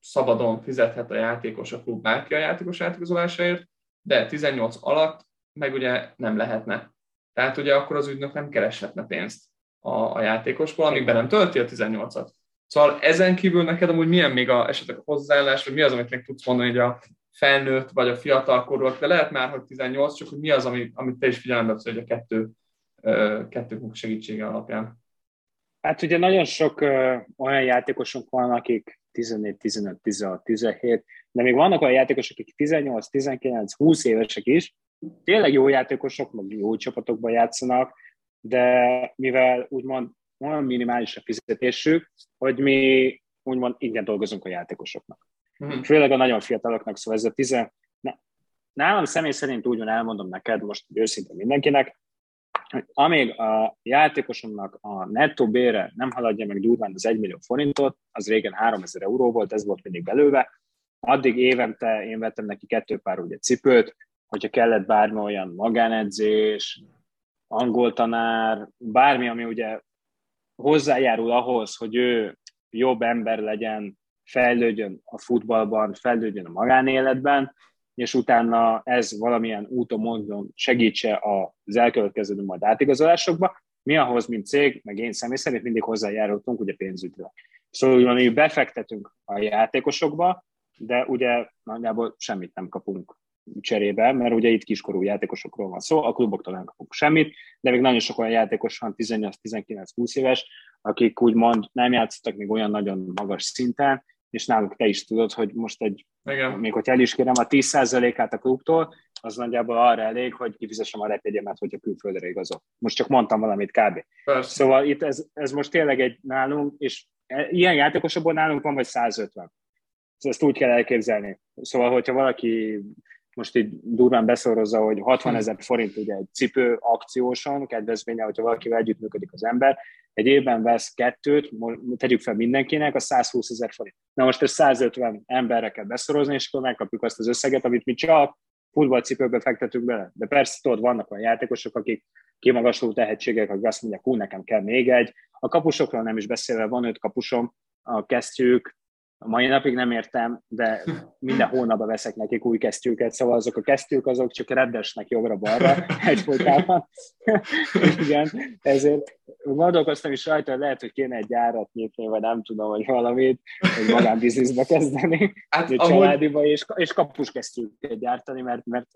szabadon fizethet a játékos a klub bárki a játékos játékozolásáért, de 18 alatt meg ugye nem lehetne. Tehát ugye akkor az ügynök nem kereshetne pénzt a, a játékosból, amíg be nem tölti a 18-at. Szóval ezen kívül neked amúgy milyen még a, esetleg a hozzáállás, vagy mi az, amit még tudsz mondani, hogy a felnőtt vagy a fiatalkorúak, de lehet már, hogy 18, csak hogy mi az, ami, amit te is figyelembe hogy a kettő, kettő segítsége alapján. Hát ugye nagyon sok ö, olyan játékosunk van, akik 14, 15, 16, 17, de még vannak olyan játékosok, akik 18, 19, 20 évesek is, tényleg jó játékosok, meg jó csapatokban játszanak, de mivel úgymond olyan minimális a fizetésük, hogy mi úgymond ingyen dolgozunk a játékosoknak. Mm. Főleg a nagyon fiataloknak, szóval ez a tizen... Nálam személy szerint úgy van, elmondom neked most őszintén mindenkinek, hogy amíg a játékosomnak a nettó bére nem haladja meg durván az 1 millió forintot, az régen 3000 euró volt, ez volt mindig belőve, addig évente én vettem neki kettő pár ugye cipőt, hogyha kellett bármi olyan magánedzés, angol tanár, bármi, ami ugye hozzájárul ahhoz, hogy ő jobb ember legyen, fejlődjön a futballban, fejlődjön a magánéletben, és utána ez valamilyen úton, módon segítse az elkövetkező majd átigazolásokba. Mi ahhoz, mint cég, meg én személy szerint mindig hozzájárultunk ugye pénzügyre. Szóval mi befektetünk a játékosokba, de ugye nagyjából semmit nem kapunk cserébe, mert ugye itt kiskorú játékosokról van szó, a kluboktól nem kapunk semmit, de még nagyon sok olyan játékos van, 18-19-20 éves, akik úgymond nem játszottak még olyan nagyon magas szinten, és náluk te is tudod, hogy most egy, Igen. még hogyha el is kérem a 10%-át a klubtól, az nagyjából arra elég, hogy kifizessem a repjegyemet, hogyha külföldre igazol. Most csak mondtam valamit kb. Persze. Szóval itt ez, ez most tényleg egy nálunk, és e, ilyen játékosokból nálunk van vagy 150. Ezt úgy kell elképzelni. Szóval, hogyha valaki most így durván beszorozza, hogy 60 ezer forint ugye egy cipő akcióson, kedvezménye, hogyha valakivel együttműködik az ember, egy évben vesz kettőt, tegyük fel mindenkinek, a 120 ezer forint. Na most ezt 150 emberre kell beszorozni, és akkor megkapjuk azt az összeget, amit mi csak futballcipőbe fektetünk bele. De persze tudod, vannak olyan játékosok, akik kimagasló tehetségek, akik azt mondják, hú, nekem kell még egy. A kapusokról nem is beszélve, van öt kapusom, a kesztyűk, a mai napig nem értem, de minden hónapban veszek nekik új kesztyűket, szóval azok a kesztyűk azok csak reddesnek jobbra-balra egyfolytában. Igen, ezért gondolkoztam is rajta, hogy lehet, hogy kéne egy gyárat nyitni, vagy nem tudom, hogy valamit, hogy magánbizniszbe kezdeni, hát, egy amúgy... családiba, és, és kapuskesztyűket gyártani, mert, mert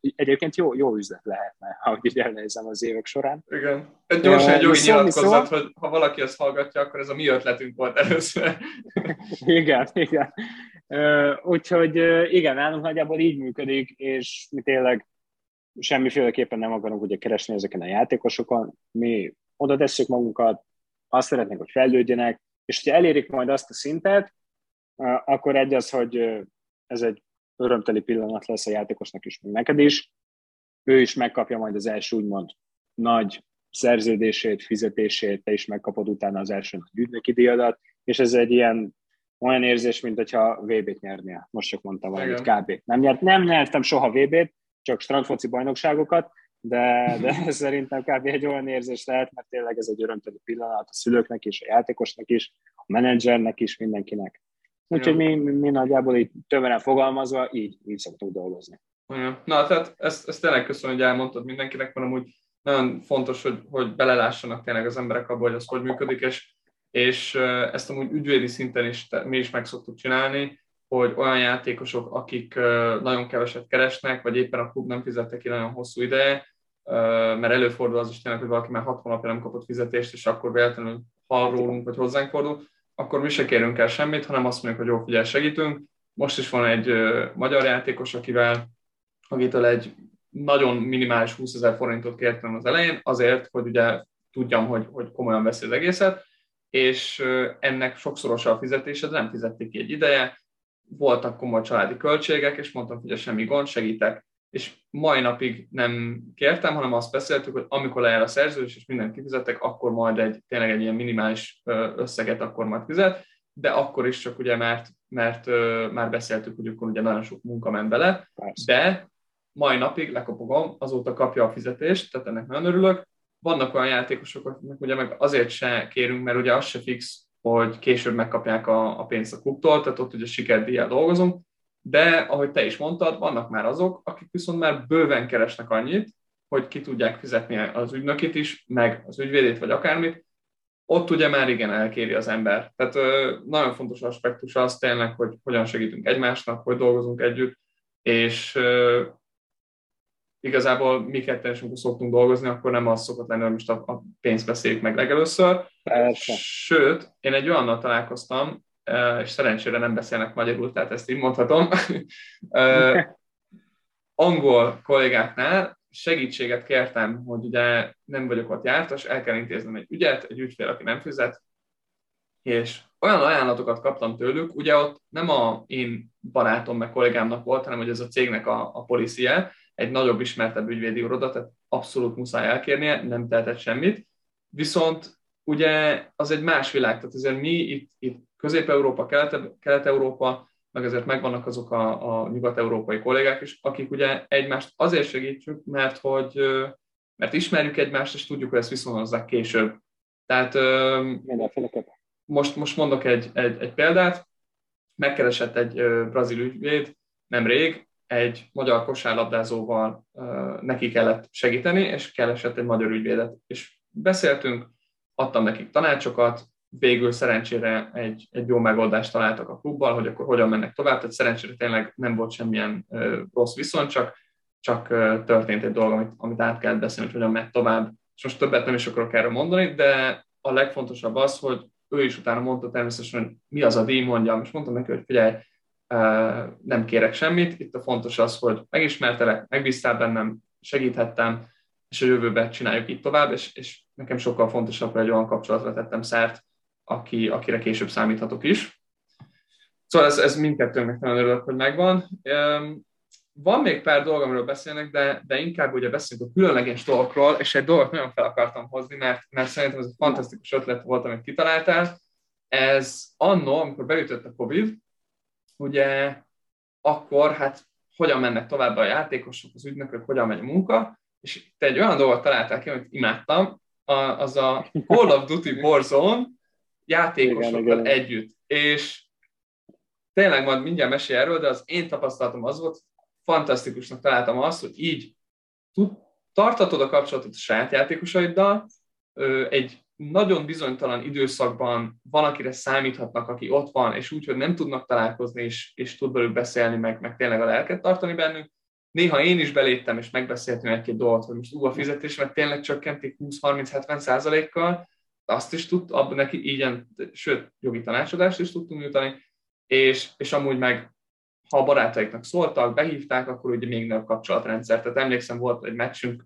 egyébként jó, jó üzlet lehetne, ha így elnézem az évek során. Igen. Gyorsan egy jogi nyilatkozat, hogy ha valaki ezt hallgatja, akkor ez a mi ötletünk volt először. igen, igen. Úgyhogy igen, nálunk nagyjából így működik, és mi tényleg semmiféleképpen nem akarunk ugye keresni ezeken a játékosokon. Mi oda tesszük magunkat, azt szeretnénk, hogy fejlődjenek, és hogyha elérik majd azt a szintet, akkor egy az, hogy ez egy örömteli pillanat lesz a játékosnak is, meg neked is. Ő is megkapja majd az első úgymond nagy szerződését, fizetését, te is megkapod utána az első nagy ügynöki díjadat, és ez egy ilyen olyan érzés, mint hogyha VB-t nyernél. Most csak mondtam valamit, kb. Nem, nyert, nem nyertem soha VB-t, csak strandfoci bajnokságokat, de, de szerintem kb. egy olyan érzés lehet, mert tényleg ez egy örömteli pillanat a szülőknek is, a játékosnak is, a menedzsernek is, mindenkinek. Úgyhogy mi, mi, mi nagyjából így tömören fogalmazva így, így szoktunk dolgozni. Ja. Na, tehát ezt, ezt tényleg köszönöm, hogy elmondtad mindenkinek, hanem úgy nagyon fontos, hogy, hogy belelássanak tényleg az emberek abba, hogy az hogy működik, és és ezt amúgy ügyvédi szinten is mi is meg szoktuk csinálni, hogy olyan játékosok, akik nagyon keveset keresnek, vagy éppen a klub nem fizette ki nagyon hosszú ideje, mert előfordul az is tényleg, hogy valaki már hat hónapja nem kapott fizetést, és akkor véletlenül hall rólunk, vagy hozzánk fordul, akkor mi se kérünk el semmit, hanem azt mondjuk, hogy jó, figyelj, segítünk. Most is van egy magyar játékos, akivel, akitől egy nagyon minimális 20 ezer forintot kértem az elején, azért, hogy ugye tudjam, hogy, hogy komolyan veszi az egészet, és ennek sokszorosa a fizetése, de nem fizették ki egy ideje, voltak komoly családi költségek, és mondtam, hogy semmi gond, segítek. És mai napig nem kértem, hanem azt beszéltük, hogy amikor lejár a szerződés, és mindent kifizettek, akkor majd egy tényleg egy ilyen minimális összeget akkor majd fizet, de akkor is csak ugye, mert, mert már beszéltük, hogy akkor ugye nagyon sok munka ment bele, de mai napig lekopogom, azóta kapja a fizetést, tehát ennek nagyon örülök, vannak olyan játékosok, akiknek ugye meg azért se kérünk, mert ugye az se fix, hogy később megkapják a, a pénzt a klubtól, tehát ott ugye sikerdíjjal dolgozunk, de ahogy te is mondtad, vannak már azok, akik viszont már bőven keresnek annyit, hogy ki tudják fizetni az ügynökit is, meg az ügyvédét, vagy akármit, ott ugye már igen elkéri az ember. Tehát ö, nagyon fontos aspektus az tényleg, hogy hogyan segítünk egymásnak, hogy dolgozunk együtt, és ö, igazából mi amikor szoktunk dolgozni, akkor nem az szokott lenni, hogy most a, a pénzt beszéljük meg legelőször. Persze. Sőt, én egy olyannal találkoztam, és szerencsére nem beszélnek magyarul, tehát ezt így mondhatom, angol kollégáknál segítséget kértem, hogy ugye nem vagyok ott jártas, el kell intéznem egy ügyet, egy ügyfél, aki nem fizet, és olyan ajánlatokat kaptam tőlük, ugye ott nem a én barátom meg kollégámnak volt, hanem hogy ez a cégnek a, a policie, egy nagyobb, ismertebb ügyvédi iroda, tehát abszolút muszáj elkérnie, nem tehetett semmit. Viszont ugye az egy más világ, tehát azért mi itt, itt Közép-Európa, Kelet-Európa, meg ezért megvannak azok a, a nyugat-európai kollégák is, akik ugye egymást azért segítjük, mert hogy mert ismerjük egymást, és tudjuk, hogy ezt viszonozzák később. Tehát most, most mondok egy, egy, egy példát, megkeresett egy brazil ügyvéd nemrég, egy magyar kosárlabdázóval neki kellett segíteni, és keresett egy magyar ügyvédet. És beszéltünk, adtam nekik tanácsokat, végül szerencsére egy, egy jó megoldást találtak a klubbal, hogy akkor hogyan mennek tovább, tehát szerencsére tényleg nem volt semmilyen rossz viszony, csak, csak történt egy dolog, amit, amit át kellett beszélni, hogy hogyan megy tovább. És most többet nem is akarok erről mondani, de a legfontosabb az, hogy ő is utána mondta természetesen, hogy mi az a díj, mondjam, és mondtam neki, hogy figyelj, nem kérek semmit. Itt a fontos az, hogy megismertelek, megbíztál bennem, segíthettem, és a jövőben csináljuk itt tovább, és, és nekem sokkal fontosabb, hogy egy olyan kapcsolatra tettem szert, aki, akire később számíthatok is. Szóval ez, ez mindkettőnknek nagyon örülök, hogy megvan. van még pár dolog, amiről beszélnek, de, de inkább ugye beszélünk a különleges dolgokról, és egy dolgot nagyon fel akartam hozni, mert, mert szerintem ez egy fantasztikus ötlet volt, amit kitaláltál. Ez annó, amikor beütött a Covid, ugye akkor hát hogyan mennek tovább a játékosok, az ügynökök, hogyan megy a munka, és te egy olyan dolgot találtál ki, amit imádtam, az a Call of Duty Warzone játékosokkal együtt. És tényleg majd mindjárt mesél erről, de az én tapasztalatom az volt, fantasztikusnak találtam azt, hogy így tud, tartatod a kapcsolatot a saját játékosaiddal, egy nagyon bizonytalan időszakban van, akire számíthatnak, aki ott van, és úgy, hogy nem tudnak találkozni, és, és tud velük beszélni, meg, meg tényleg a lelket tartani bennük. Néha én is beléptem, és megbeszéltünk egy-két dolgot, hogy most ú, a fizetésemet tényleg csökkentik 20-30-70 százalékkal, azt is tud, abban neki így, sőt, jogi tanácsadást is tudtunk nyújtani, és, és amúgy meg ha a barátaiknak szóltak, behívták, akkor ugye még nagyobb kapcsolatrendszer. Tehát emlékszem, volt egy meccsünk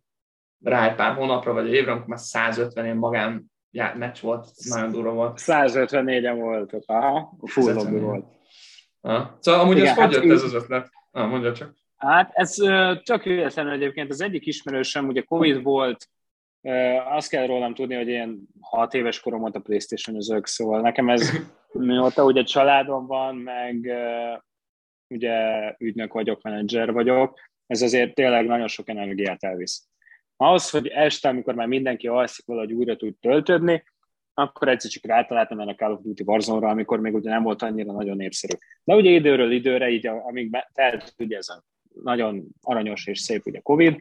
rá egy pár hónapra, vagy egy évre, amikor már 150 ilyen magán já, meccs volt, nagyon durva volt. 154-en voltak, aha, full lobby volt. Aha. Szóval amúgy Igen, ez hát hogy jött ez az ötlet? Ah, mondja csak. Hát ez csak véletlenül egyébként az egyik ismerősöm, ugye Covid volt, azt kell rólam tudni, hogy én 6 éves korom volt a Playstation özök, szóval nekem ez mióta ugye családom van, meg ugye ügynök vagyok, menedzser vagyok, ez azért tényleg nagyon sok energiát elvisz. Ahhoz, hogy este, amikor már mindenki alszik valahogy újra tud töltődni, akkor egyszer csak rátaláltam ennek a Call of Duty warzone amikor még ugye nem volt annyira nagyon népszerű. De ugye időről időre, így amíg telt ugye ez a nagyon aranyos és szép ugye Covid,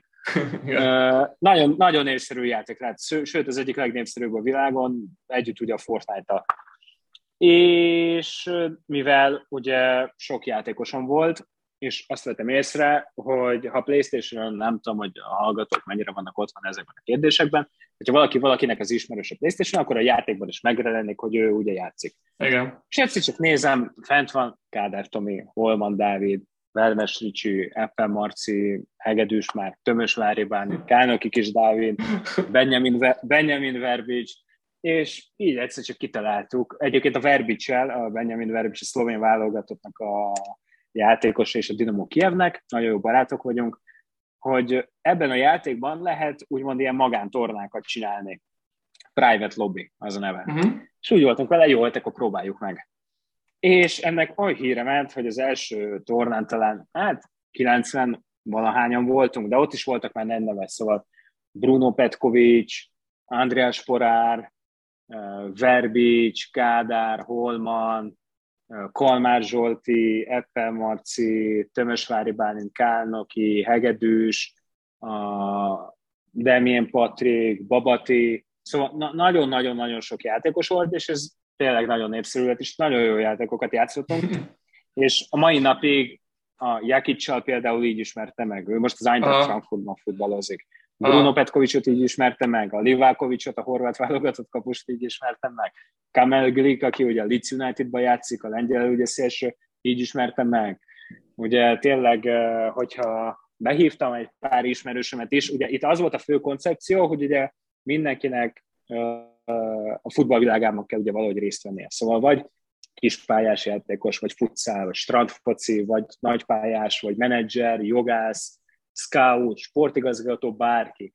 uh, nagyon, nagyon népszerű játék lett, sőt az egyik legnépszerűbb a világon, együtt ugye a Fortnite-a és mivel ugye sok játékosom volt, és azt vettem észre, hogy ha PlayStation-on nem tudom, hogy a hallgatók mennyire vannak ott van ezekben a kérdésekben, hogyha valaki valakinek az ismerős a PlayStation, akkor a játékban is megjelenik, hogy ő ugye játszik. Igen. És egyszer csak nézem, fent van Kádár Tomi, Holman Dávid, Vermes Ricsi, Eppen Marci, Hegedűs már, Tömösvári Bányi, Kálnoki Kis Dávid, Benjamin, Ver- Benjamin Verbics, és így egyszer csak kitaláltuk. Egyébként a Verbicsel, a Benjamin Verbics, a szlovén válogatottnak a játékos és a Dinamo Kievnek, nagyon jó barátok vagyunk, hogy ebben a játékban lehet úgymond ilyen magántornákat csinálni. Private Lobby az a neve. Uh-huh. És úgy voltunk vele, jó, hogy akkor próbáljuk meg. És ennek oly híre ment, hogy az első tornán talán, hát 90 valahányan voltunk, de ott is voltak már nem neves, szóval Bruno Petkovics, András Porár, Verbics, Kádár, Holman, Kalmár Zsolti, Eppel Marci, Tömösvári Bálint, Kálnoki, Hegedűs, Demien Patrik, Babati, szóval nagyon-nagyon-nagyon sok játékos volt, és ez tényleg nagyon népszerű lett, és nagyon jó játékokat játszottunk, és a mai napig a Jakicsal például így ismerte meg, ő most az Eintracht Frankfurtban futballozik. Bruno ah. Petkovicsot így ismerte meg, a Livákovicsot, a horvát válogatott kapust így ismertem meg, Kamel Glik, aki ugye a Leeds United-ba játszik, a lengyel ugye szélső, így ismertem meg. Ugye tényleg, hogyha behívtam egy pár ismerősömet is, ugye itt az volt a fő koncepció, hogy ugye mindenkinek a futballvilágában kell ugye valahogy részt vennie. Szóval vagy kispályás játékos, vagy futszál, vagy strandfoci, vagy nagypályás, vagy menedzser, jogász, scout, sportigazgató, bárki.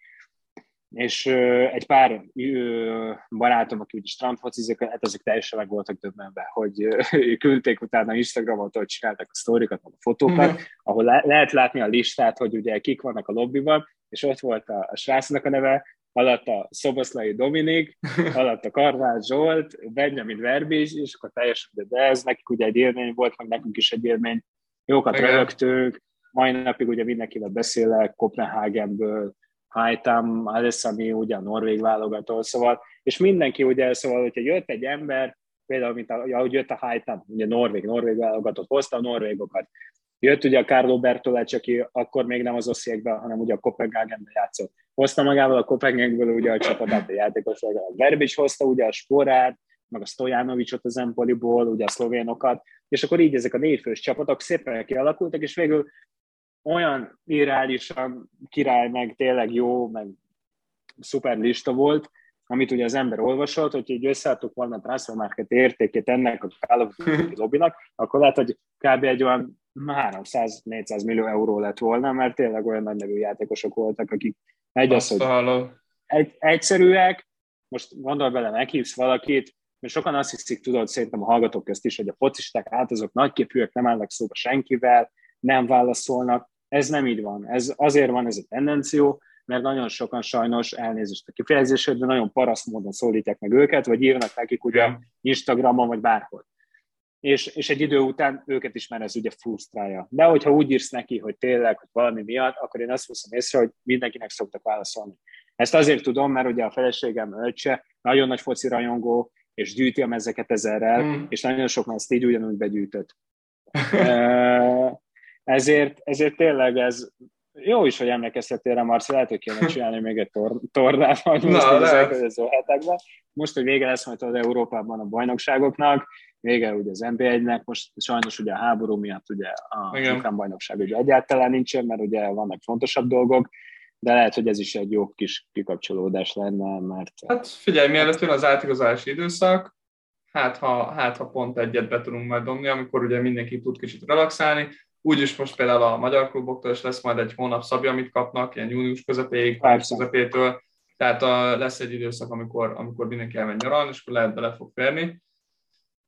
És ö, egy pár ö, barátom, aki úgy strandfocizik, hát ezek teljesen meg voltak döbbenve, hogy ö, küldték utána Instagramon, hogy csináltak a sztorikat, a fotókat, mm-hmm. ahol le- lehet látni a listát, hogy ugye kik vannak a lobbyban, és ott volt a, a srácnak a neve, alatt a Szoboszlai Dominik, alatt a Karvás Zsolt, Benjamin Verbics, és akkor teljesen, de ez nekik ugye egy élmény volt, meg nekünk is egy élmény, jókat röhögtünk, mai napig ugye mindenkivel beszélek, Kopenhágenből, Haitam, Alessami, ugye a norvég válogató, szóval, és mindenki ugye, szóval, hogyha jött egy ember, például, mint ahogy jött a Haitam, ugye norvég, norvég válogatott, hozta a norvégokat, Jött ugye a Carlo Bertolacci, aki akkor még nem az Osziekben, hanem ugye a Kopenhagenben játszott. Hozta magával a Kopenhagenből ugye a csapatát a játékos, a Verbic hozta ugye a Sporát, meg a Stojanovicsot az Empoliból, ugye a szlovénokat, és akkor így ezek a négyfős csapatok szépen kialakultak, és végül olyan irreálisan király, meg tényleg jó, meg szuper lista volt, amit ugye az ember olvasott, hogy így összeadtuk volna a transfer market értékét ennek a Duty lobbynak, akkor lehet, hogy kb. egy olyan 300-400 millió euró lett volna, mert tényleg olyan nagy nevű játékosok voltak, akik egy az, hogy egy, egyszerűek, most gondolj bele, meghívsz valakit, mert sokan azt hiszik, tudod, szerintem a hallgatók közt is, hogy a focisták át azok nagyképűek, nem állnak szóba senkivel, nem válaszolnak. Ez nem így van. Ez azért van ez a tendenció, mert nagyon sokan sajnos elnézést a kifejezését, de nagyon paraszt módon szólítják meg őket, vagy írnak nekik ugye Instagramon, vagy bárhol. És, és egy idő után őket is már ez ugye frusztrálja. De hogyha úgy írsz neki, hogy tényleg, hogy valami miatt, akkor én azt veszem észre, hogy mindenkinek szoktak válaszolni. Ezt azért tudom, mert ugye a feleségem öccse nagyon nagy foci rajongó, és gyűjti a mezeket ezerrel, mm. és nagyon sok ezt így ugyanúgy begyűjtött. ezért, ezért tényleg ez jó is, hogy emlékeztetél rá, Marci, lehet, hogy kéne csinálni még egy tor- tornát, majd most Na, az elkövetkező hetekben. Most, hogy vége lesz majd az Európában a bajnokságoknak, vége ugye az NB1-nek, most sajnos ugye a háború miatt ugye a ukrán bajnokság ugye egyáltalán nincsen, mert ugye vannak fontosabb dolgok, de lehet, hogy ez is egy jó kis kikapcsolódás lenne, mert... Hát figyelj, mielőtt jön az átigazási időszak, hát ha, hát ha pont egyet be tudunk majd dobni, amikor ugye mindenki tud kicsit relaxálni, úgyis most például a magyar kluboktól is lesz majd egy hónap szabja, amit kapnak, ilyen június közepéig, közepétől, tehát a, lesz egy időszak, amikor, amikor mindenki elmegy nyaralni, és akkor lehet bele fog férni.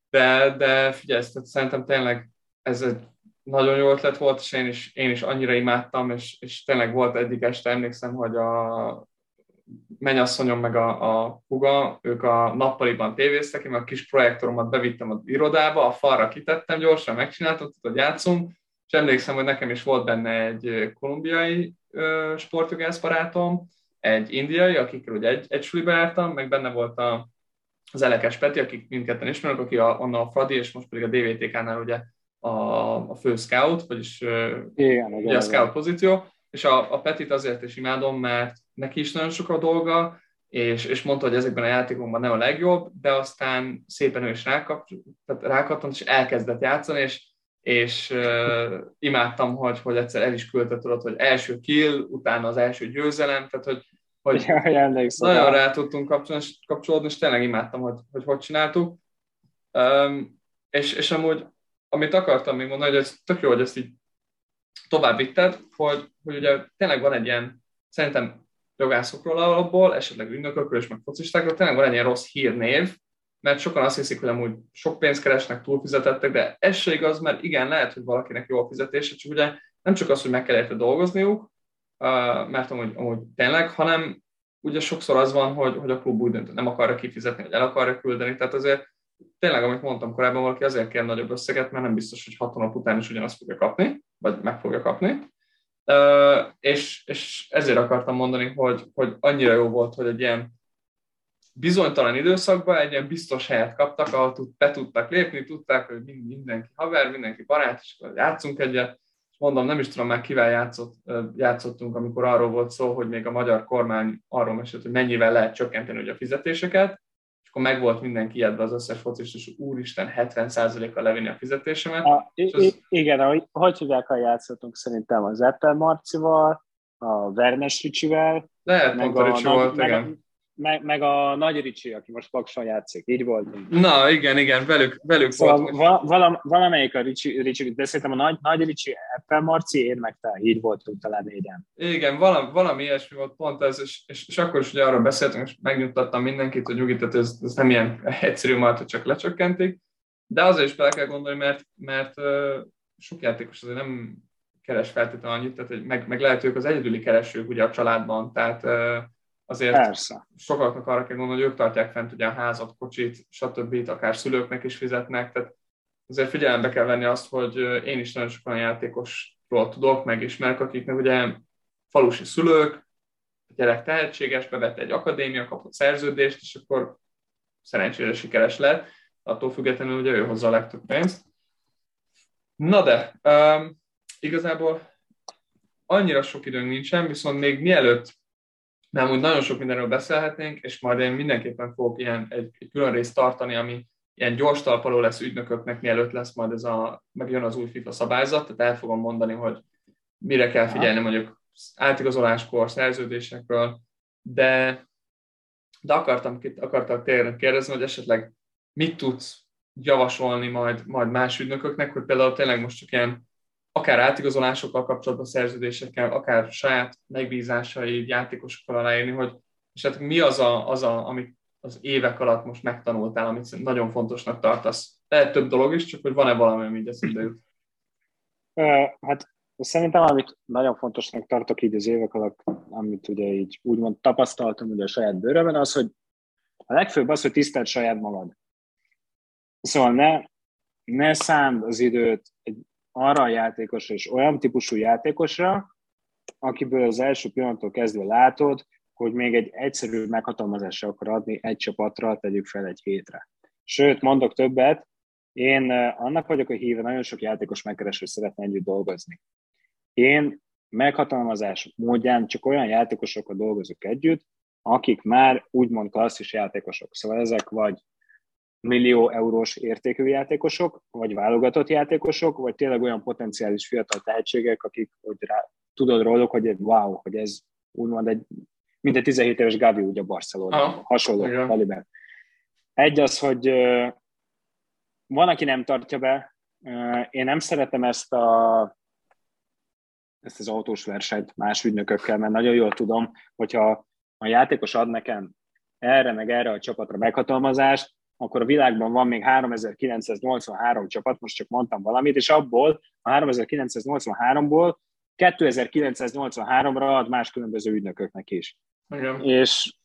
De, de figyelj, tehát szerintem tényleg ez egy nagyon jó ötlet volt, és én is, én is annyira imádtam, és, és tényleg volt egyik este, emlékszem, hogy a mennyasszonyom meg a, a huga, ők a nappaliban tévéztek, én a kis projektoromat bevittem az irodába, a falra kitettem, gyorsan megcsináltam, hogy játszunk, és emlékszem, hogy nekem is volt benne egy kolumbiai sportjogász barátom, egy indiai, akikkel ugye egy, egy suliba jártam, meg benne volt a, az Elekes Peti, akik mindketten ismernek, aki a, onnan a Fradi, és most pedig a DVTK-nál ugye a, a fő scout, vagyis igen, ugye a scout pozíció, és a, a Petit azért is imádom, mert neki is nagyon sok a dolga, és, és mondta, hogy ezekben a játékokban nem a legjobb, de aztán szépen ő is rákattant, és elkezdett játszani, és, és uh, imádtam, hogy, hogy egyszer el is küldte, tudod, hogy első kill, utána az első győzelem, tehát hogy, hogy ja, nagyon rá tudtunk kapcsolódni, kapcsolódni, és tényleg imádtam, hogy hogy, hogy csináltuk. Um, és, és amúgy, amit akartam még mondani, hogy ez tök jó, hogy ezt így tovább vitted, hogy, hogy ugye tényleg van egy ilyen, szerintem jogászokról alapból, esetleg ügynökökről és meg focistákról, tényleg van egy ilyen rossz hírnév, mert sokan azt hiszik, hogy amúgy sok pénzt keresnek, túlfizetettek, de ez se igaz, mert igen, lehet, hogy valakinek jó a fizetése, csak ugye nem csak az, hogy meg kell érte dolgozniuk, mert amúgy, amúgy tényleg, hanem ugye sokszor az van, hogy, hogy a klub úgy dönt, nem akarja kifizetni, vagy el akarja küldeni, tehát azért tényleg, amit mondtam korábban, valaki azért kér nagyobb összeget, mert nem biztos, hogy hat hónap után is ugyanazt fogja kapni, vagy meg fogja kapni. Uh, és, és ezért akartam mondani, hogy, hogy annyira jó volt, hogy egy ilyen bizonytalan időszakban egy ilyen biztos helyet kaptak, ahol tud, be tudtak lépni, tudták, hogy mindenki haver, mindenki barát, és akkor játszunk egyet. És mondom, nem is tudom már kivel játszott, játszottunk, amikor arról volt szó, hogy még a magyar kormány arról mesélt, hogy mennyivel lehet csökkenteni ugye a fizetéseket, és akkor meg volt mindenki ijedve az összes focist, és úristen 70%-kal levinni a fizetésemet. A, és az... Igen, ahogy, hogy hívják, játszottunk szerintem az Apple Marcival, a Vernes Ricsivel, lehet, meg a, Ricsi volt, meg, igen meg, meg a Nagy Ricsi, aki most Pakson játszik. Így volt. Na, igen, igen, velük, velük szóval volt. Va, valam, valamelyik a Ricsi, Ricsi, de szerintem a Nagy, Nagy Ricsi, Apple Marci, én meg te, így voltunk talán négyen. Igen, valami, valami ilyesmi volt pont ez, és, és, és akkor is ugye arról beszéltünk, és megnyugtattam mindenkit, hogy nyugi, tehát ez, ez nem ilyen egyszerű majd, hogy csak lecsökkentik, de azért is bele kell gondolni, mert, mert uh, sok játékos azért nem keres feltétlenül annyit, tehát hogy meg, meg lehet ők az egyedüli keresők ugye a családban, tehát uh, azért Persze. sokaknak arra kell gondolni, hogy ők tartják fent ugye a házat, kocsit, stb. akár szülőknek is fizetnek, tehát azért figyelembe kell venni azt, hogy én is nagyon sok olyan játékosról tudok, megismerek, akiknek ugye falusi szülők, a gyerek tehetséges, bevette egy akadémia, kapott szerződést, és akkor szerencsére sikeres lett, attól függetlenül ugye ő hozza a legtöbb pénzt. Na de, um, igazából annyira sok időnk nincsen, viszont még mielőtt mert úgy nagyon sok mindenről beszélhetnénk, és majd én mindenképpen fogok ilyen egy, egy külön részt tartani, ami ilyen gyors talpaló lesz ügynököknek, mielőtt lesz majd ez a, megjön az új FIFA szabályzat, tehát el fogom mondani, hogy mire kell figyelni mondjuk átigazoláskor, szerződésekről, de, de akartam, akartam kérdezni, hogy esetleg mit tudsz javasolni majd, majd más ügynököknek, hogy például tényleg most csak ilyen akár átigazolásokkal kapcsolatban szerződésekkel, akár saját megbízásai játékosokkal aláírni, hogy és hát mi az, a, az a, amit az évek alatt most megtanultál, amit nagyon fontosnak tartasz? Lehet több dolog is, csak hogy van-e valami, ami így eszembe jut? Hát szerintem, amit nagyon fontosnak tartok így az évek alatt, amit ugye így úgymond tapasztaltam ugye a saját bőrömben, az, hogy a legfőbb az, hogy tisztelt saját magad. Szóval ne, ne szánd az időt egy arra a játékosra és olyan típusú játékosra, akiből az első pillanattól kezdve látod, hogy még egy egyszerű meghatalmazásra akar adni egy csapatra, tegyük fel egy hétre. Sőt, mondok többet, én annak vagyok a híve, nagyon sok játékos megkereső szeretne együtt dolgozni. Én meghatalmazás módján csak olyan játékosokkal dolgozok együtt, akik már úgymond klasszis játékosok. Szóval ezek vagy millió eurós értékű játékosok, vagy válogatott játékosok, vagy tényleg olyan potenciális fiatal tehetségek, akik hogy rá, tudod róluk, hogy wow, hogy ez úgymond egy, mint egy 17 éves Gavi ugye Barcelona, ah, hasonló kaliber. Egy az, hogy van, aki nem tartja be. Én nem szeretem ezt a ezt az autós versenyt más ügynökökkel, mert nagyon jól tudom, hogyha a játékos ad nekem erre meg erre a csapatra meghatalmazást, akkor a világban van még 3983 csapat, most csak mondtam valamit, és abból a 3983-ból 2983-ra ad más különböző ügynököknek is. Igen. És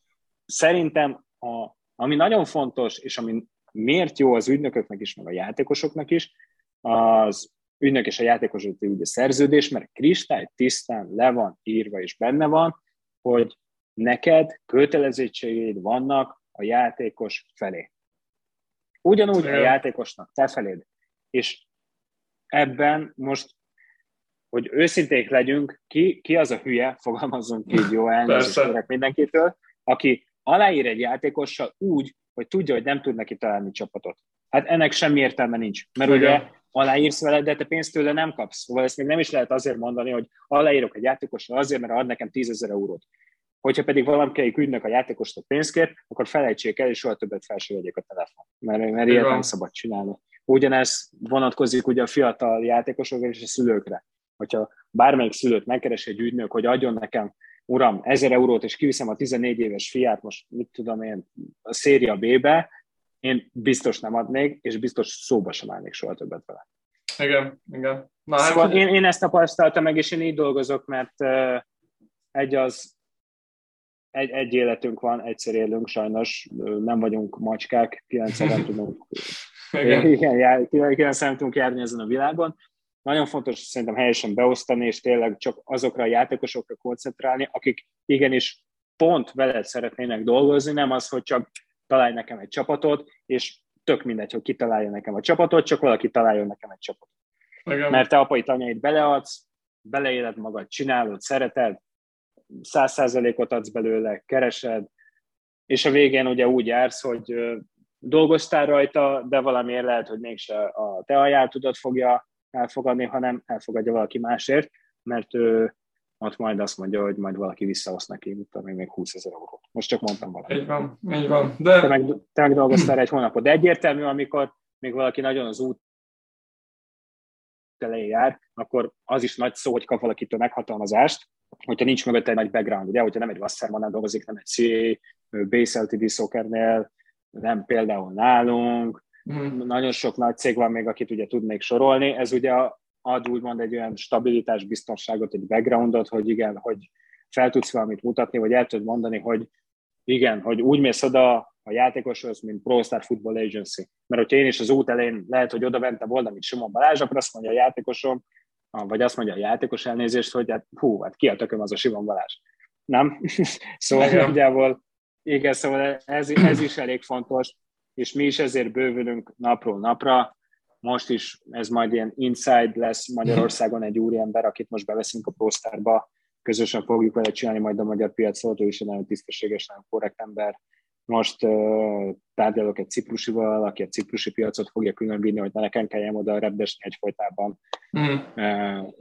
szerintem, a, ami nagyon fontos, és ami miért jó az ügynököknek is, meg a játékosoknak is, az ügynök és a játékos ugye szerződés, mert kristály tisztán le van írva és benne van, hogy neked kötelezettségeid vannak a játékos felé. Ugyanúgy a játékosnak, te feléd. És ebben most, hogy őszinték legyünk, ki, ki az a hülye, fogalmazzunk így jó elnézést mindenkitől, aki aláír egy játékossal úgy, hogy tudja, hogy nem tud neki találni csapatot. Hát ennek semmi értelme nincs. Mert Igen. ugye aláírsz vele, de te pénzt tőle nem kapsz. Szóval ezt még nem is lehet azért mondani, hogy aláírok egy játékosra azért, mert ad nekem 10 ezer eurót. Hogyha pedig valamelyik ügynök a játékosnak pénzt kér, akkor felejtsék el, és soha többet fel sem a telefon. Mert, mert ilyet nem szabad csinálni. Ugyanez vonatkozik ugye a fiatal játékosokra és a szülőkre. Hogyha bármelyik szülőt megkeres egy ügynök, hogy adjon nekem uram, 1000 eurót, és kiviszem a 14 éves fiát, most mit tudom én, a széria B-be, én biztos nem adnék, és biztos szóba sem állnék soha többet vele. Igen, igen. Na, hát- szóval én, én ezt tapasztaltam meg, és én így dolgozok, mert uh, egy az, egy, egy életünk van, egyszer élünk sajnos, nem vagyunk macskák, kilenc tudunk, igen, igen, kilenc tudunk járni ezen a világon, nagyon fontos szerintem helyesen beosztani, és tényleg csak azokra a játékosokra koncentrálni, akik igenis pont veled szeretnének dolgozni, nem az, hogy csak találj nekem egy csapatot, és tök mindegy, hogy kitalálja nekem a csapatot, csak valaki találjon nekem egy csapatot. Igen. Mert te apai tanyait beleadsz, beleéled magad, csinálod, szereted, száz százalékot adsz belőle, keresed, és a végén ugye úgy jársz, hogy dolgoztál rajta, de valamiért lehet, hogy mégse a te ajánlatodat fogja elfogadni, hanem elfogadja valaki másért, mert ő ott majd azt mondja, hogy majd valaki visszaosz neki, mint még 20 ezer eurót. Most csak mondtam valamit. Így van, így van. De... Te, meg, te meg dolgoztál egy hónapot. De egyértelmű, amikor még valaki nagyon az út elején jár, akkor az is nagy szó, hogy kap valakitől meghatalmazást, hogyha nincs mögötte egy nagy background, ugye, hogyha nem egy Wasserman dolgozik, nem egy CA, Base LTD Soccernél, nem például nálunk, Mm. Nagyon sok nagy cég van még, akit ugye tudnék sorolni. Ez ugye ad úgymond egy olyan stabilitás, biztonságot, egy backgroundot, hogy igen, hogy fel tudsz valamit mutatni, vagy el tudod mondani, hogy igen, hogy úgy mész oda a játékoshoz, mint Pro Star Football Agency. Mert hogyha én is az út elején lehet, hogy oda mentem volna, mint Simon Balázs, akkor azt mondja a játékosom, vagy azt mondja a játékos elnézést, hogy hát hú, hát ki a tököm az a Simon Balázs. Nem? szóval nagyjából igen, szóval ez, ez is elég fontos, és mi is ezért bővülünk napról napra. Most is ez majd ilyen inside lesz Magyarországon egy úriember, akit most beveszünk a postárba, közösen fogjuk vele csinálni majd a magyar piacot, ő is egy nagyon tisztességes, nagyon korrekt ember. Most uh, tárgyalok egy ciprusival, aki a ciprusi piacot fogja különbírni, hogy ne nekem kelljen oda repdesni egyfolytában. Mm. Uh,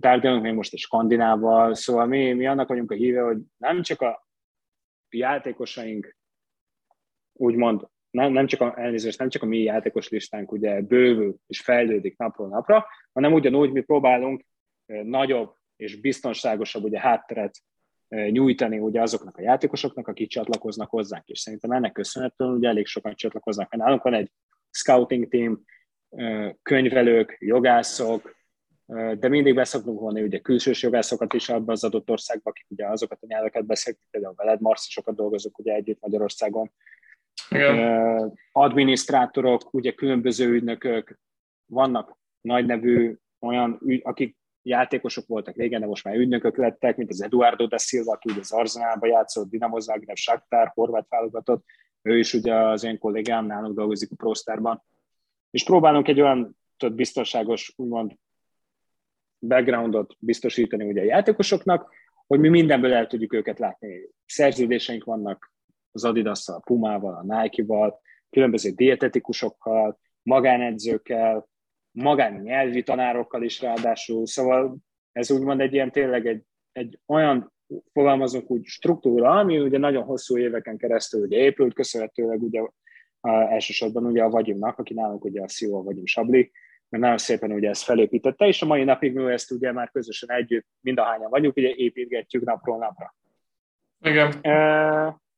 tárgyalunk még most a skandinával, szóval mi, mi annak vagyunk a híve, hogy nem csak a játékosaink úgymond nem, nem csak a, elnézést, nem csak a mi játékos listánk ugye bővül és fejlődik napról napra, hanem ugyanúgy mi próbálunk nagyobb és biztonságosabb ugye hátteret nyújtani ugye azoknak a játékosoknak, akik csatlakoznak hozzánk, és szerintem ennek köszönhetően ugye elég sokan csatlakoznak. Mert nálunk van egy scouting team, könyvelők, jogászok, de mindig beszoktunk vonni ugye külsős jogászokat is abban az adott országban, akik ugye azokat a nyelveket beszélnek, például veled, Marci, sokat dolgozunk ugye együtt Magyarországon. Igen. Adminisztrátorok, ugye különböző ügynökök, vannak nagy nevű olyan, ügy, akik játékosok voltak régen, de most már ügynökök lettek, mint az Eduardo da Silva, aki az Arzenálba játszott, Dinamo Zagreb, Shakhtar, horvát válogatott, ő is ugye az én kollégám, nálunk dolgozik a Prostárban. És próbálunk egy olyan több biztonságos, úgymond backgroundot biztosítani ugye a játékosoknak, hogy mi mindenből el tudjuk őket látni. Szerződéseink vannak az adidas a Pumával, a Nike-val, különböző dietetikusokkal, magánedzőkkel, magán nyelvi tanárokkal is ráadásul, szóval ez úgymond egy ilyen tényleg egy, egy olyan fogalmazunk úgy struktúra, ami ugye nagyon hosszú éveken keresztül ugye épült, köszönhetőleg ugye a, elsősorban ugye a Vagyimnak, aki nálunk ugye a CEO a Vagyim Sabli, mert nagyon szépen ugye ezt felépítette, és a mai napig mi ezt ugye már közösen együtt, mind a hányan vagyunk, ugye építgetjük napról napra. Igen.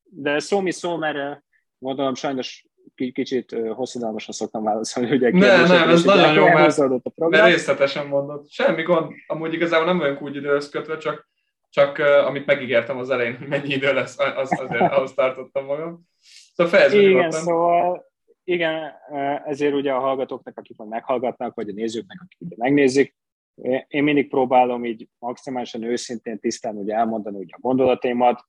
De szó mi szó, mert gondolom sajnos kicsit hosszadalmasan szoktam válaszolni, ugye Nem, nem, ez nagyon jó, mert, a mert részletesen mondod. Semmi gond, amúgy igazából nem vagyunk úgy időhöz kötve, csak, csak uh, amit megígértem az elején, hogy mennyi idő lesz, az, azért ahhoz tartottam magam. Szóval fejeződik Igen, voltam. szóval igen, ezért ugye a hallgatóknak, akik majd meghallgatnak, vagy a nézőknek, akik ugye megnézik, én mindig próbálom így maximálisan őszintén, tisztán ugye elmondani ugye a gondolatémat,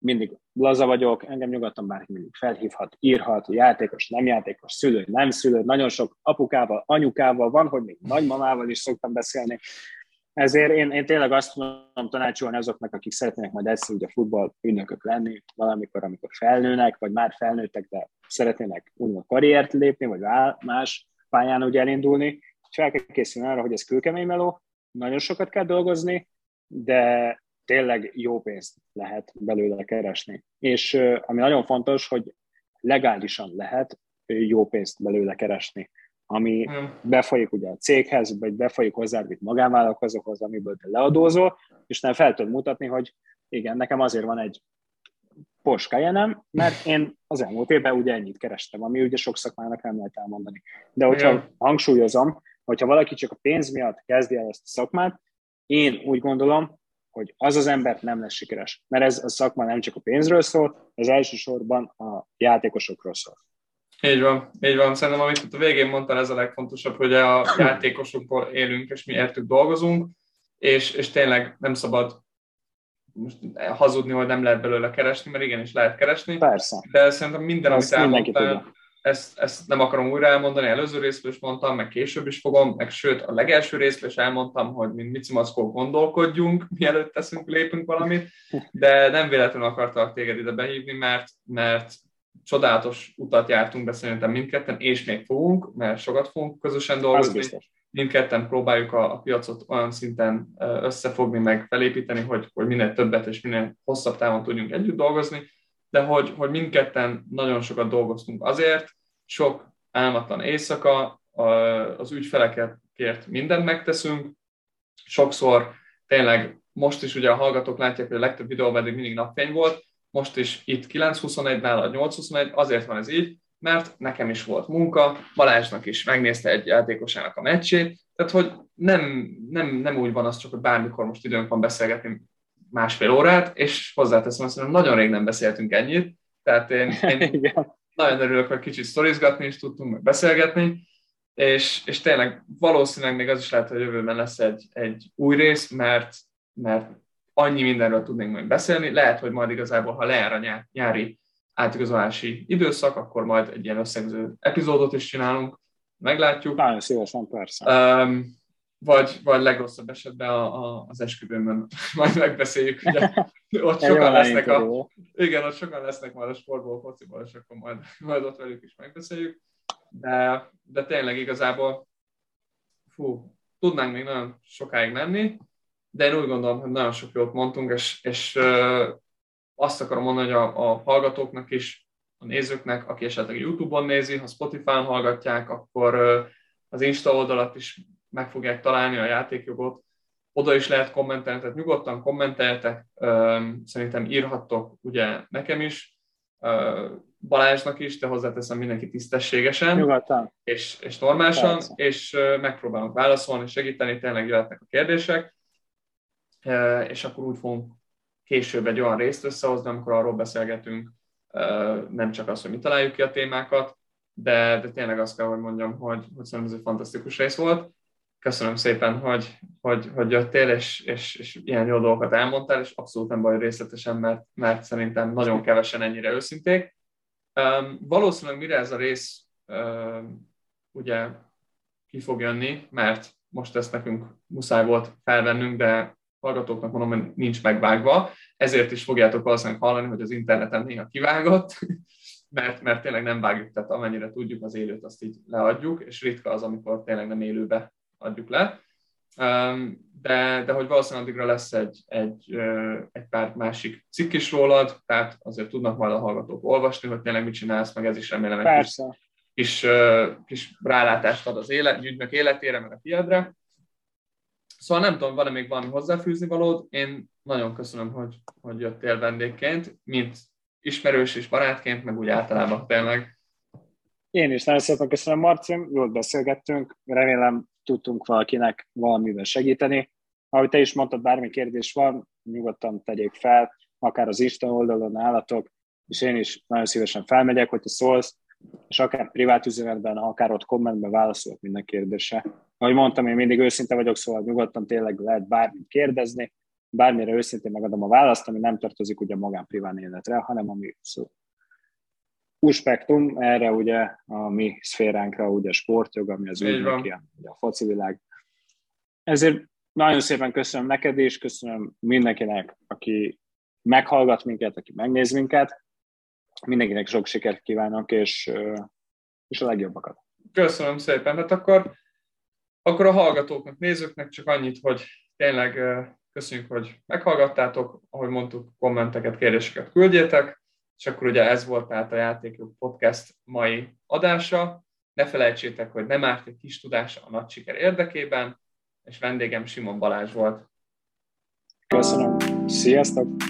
mindig laza vagyok, engem nyugodtan bárki mindig felhívhat, írhat, játékos, nem játékos, szülő, nem szülő, nagyon sok apukával, anyukával van, hogy még nagymamával is szoktam beszélni. Ezért én, én tényleg azt tudom tanácsolni azoknak, akik szeretnének majd egyszer ugye futball ügynökök lenni, valamikor, amikor felnőnek, vagy már felnőttek, de szeretnének úgymond karriert lépni, vagy más pályán ugye elindulni, fel kell készülni arra, hogy ez kőkemény meló, nagyon sokat kell dolgozni, de tényleg jó pénzt lehet belőle keresni. És ami nagyon fontos, hogy legálisan lehet jó pénzt belőle keresni, ami hmm. befolyik ugye a céghez, vagy befolyik hozzá, mint magánvállalkozókhoz, amiből te leadózol, és nem fel tudod mutatni, hogy igen, nekem azért van egy poskájenem, mert én az elmúlt évben ugye ennyit kerestem, ami ugye sok szakmának nem lehet elmondani. De hogyha Igen. hangsúlyozom, hogyha valaki csak a pénz miatt kezdi el ezt a szakmát, én úgy gondolom, hogy az az ember nem lesz sikeres. Mert ez a szakma nem csak a pénzről szól, ez elsősorban a játékosokról szól. Így van, így van. Szerintem, amit a végén mondtál, ez a legfontosabb, hogy a játékosokból élünk, és mi értük dolgozunk, és, és tényleg nem szabad most hazudni, hogy nem lehet belőle keresni, mert igenis lehet keresni. Persze. De szerintem minden, amit elmondtál, ezt, ezt nem akarom újra elmondani, előző részben is mondtam, meg később is fogom, meg sőt, a legelső részben is elmondtam, hogy mint Mici Maszkó gondolkodjunk, mielőtt teszünk, lépünk valamit, de nem véletlenül akartalak téged ide behívni, mert, mert csodálatos utat jártunk be szerintem mindketten, és még fogunk, mert sokat fogunk közösen dolgozni. Mindketten próbáljuk a, a piacot olyan szinten összefogni, meg felépíteni, hogy, hogy minél többet és minél hosszabb távon tudjunk együtt dolgozni, de hogy, hogy mindketten nagyon sokat dolgoztunk azért, sok álmatlan éjszaka, az ügyfelekért mindent megteszünk, sokszor tényleg most is ugye a hallgatók látják, hogy a legtöbb videóban eddig mindig napfény volt, most is itt 9.21-nál a 8.21, azért van ez így, mert nekem is volt munka, Balázsnak is megnézte egy játékosának a meccsét, tehát hogy nem, nem, nem úgy van az csak, hogy bármikor most időnk van beszélgetni másfél órát, és hozzáteszem azt, hogy nagyon rég nem beszéltünk ennyit, tehát én, én nagyon örülök, hogy kicsit sztorizgatni is tudtunk, meg beszélgetni, és, és tényleg valószínűleg még az is lehet, hogy jövőben lesz egy, egy új rész, mert, mert annyi mindenről tudnénk majd beszélni. Lehet, hogy majd igazából, ha leáll a nyári átigazolási időszak, akkor majd egy ilyen összegző epizódot is csinálunk, meglátjuk. Nagyon szívesen, persze. Um, vagy, vagy legrosszabb esetben a, a, az esküvőmön majd megbeszéljük, ugye ott sokan lesznek a, igen, ott sokan lesznek majd a sportból, fociból, és akkor majd, majd ott velük is megbeszéljük. De, de tényleg igazából, fú, tudnánk még nagyon sokáig menni, de én úgy gondolom, hogy nagyon sok jót mondtunk, és, és azt akarom mondani, hogy a, a hallgatóknak is a nézőknek, aki esetleg YouTube-on nézi, ha Spotify-on hallgatják, akkor az Insta oldalat is meg fogják találni a játékjogot, oda is lehet kommentelni, tehát nyugodtan kommenteltek, szerintem írhattok ugye nekem is, Balázsnak is, de hozzáteszem mindenki tisztességesen, Nyugodtan. és, és normálisan, Persze. és megpróbálunk válaszolni, segíteni, tényleg jöhetnek a kérdések, és akkor úgy fogunk később egy olyan részt összehozni, amikor arról beszélgetünk, nem csak az, hogy mi találjuk ki a témákat, de, de tényleg azt kell, hogy mondjam, hogy, hogy szerintem ez egy fantasztikus rész volt. Köszönöm szépen, hogy, hogy, hogy jöttél, és, és, és ilyen jó dolgokat elmondtál, és abszolút nem baj részletesen, mert, mert szerintem nagyon kevesen ennyire őszinték. Um, valószínűleg mire ez a rész um, ugye ki fog jönni, mert most ezt nekünk muszáj volt felvennünk, de hallgatóknak mondom, hogy nincs megvágva, ezért is fogjátok valószínűleg hallani, hogy az interneten néha kivágott, mert, mert tényleg nem vágjuk, tehát amennyire tudjuk az élőt, azt így leadjuk, és ritka az, amikor tényleg nem élőbe adjuk le. De, de hogy valószínűleg addigra lesz egy, egy, egy pár másik cikk is rólad, tehát azért tudnak majd a hallgatók olvasni, hogy tényleg mit csinálsz, meg ez is remélem egy Persze. kis, kis, kis rálátást ad az élet, ügynök életére, meg a tiédre. Szóval nem tudom, van-e még valami hozzáfűzni valód. Én nagyon köszönöm, hogy, hogy jöttél vendégként, mint ismerős és barátként, meg úgy általában tényleg. Én is nagyon szépen köszönöm, Marci, jól beszélgettünk, remélem tudtunk valakinek valamivel segíteni. Ahogy te is mondtad, bármi kérdés van, nyugodtan tegyék fel, akár az Insta oldalon állatok, és én is nagyon szívesen felmegyek, hogy te szólsz, és akár privát üzenetben, akár ott kommentben válaszolok minden kérdésre. Ahogy mondtam, én mindig őszinte vagyok, szóval nyugodtan tényleg lehet bármit kérdezni, bármire őszintén megadom a választ, ami nem tartozik ugye magán privát életre, hanem ami szó. Új spektrum, erre ugye a mi szféránkra ugye a sportjog, ami az ügynöki, ugye a foci világ. Ezért nagyon szépen köszönöm neked és köszönöm mindenkinek, aki meghallgat minket, aki megnéz minket. Mindenkinek sok sikert kívánok, és, és a legjobbakat. Köszönöm szépen. Hát akkor, akkor a hallgatóknak, nézőknek csak annyit, hogy tényleg köszönjük, hogy meghallgattátok, ahogy mondtuk, kommenteket, kérdéseket küldjétek, és akkor ugye ez volt tehát a Játékok Podcast mai adása. Ne felejtsétek, hogy nem árt egy kis tudása a nagy siker érdekében, és vendégem Simon Balázs volt. Köszönöm. Sziasztok!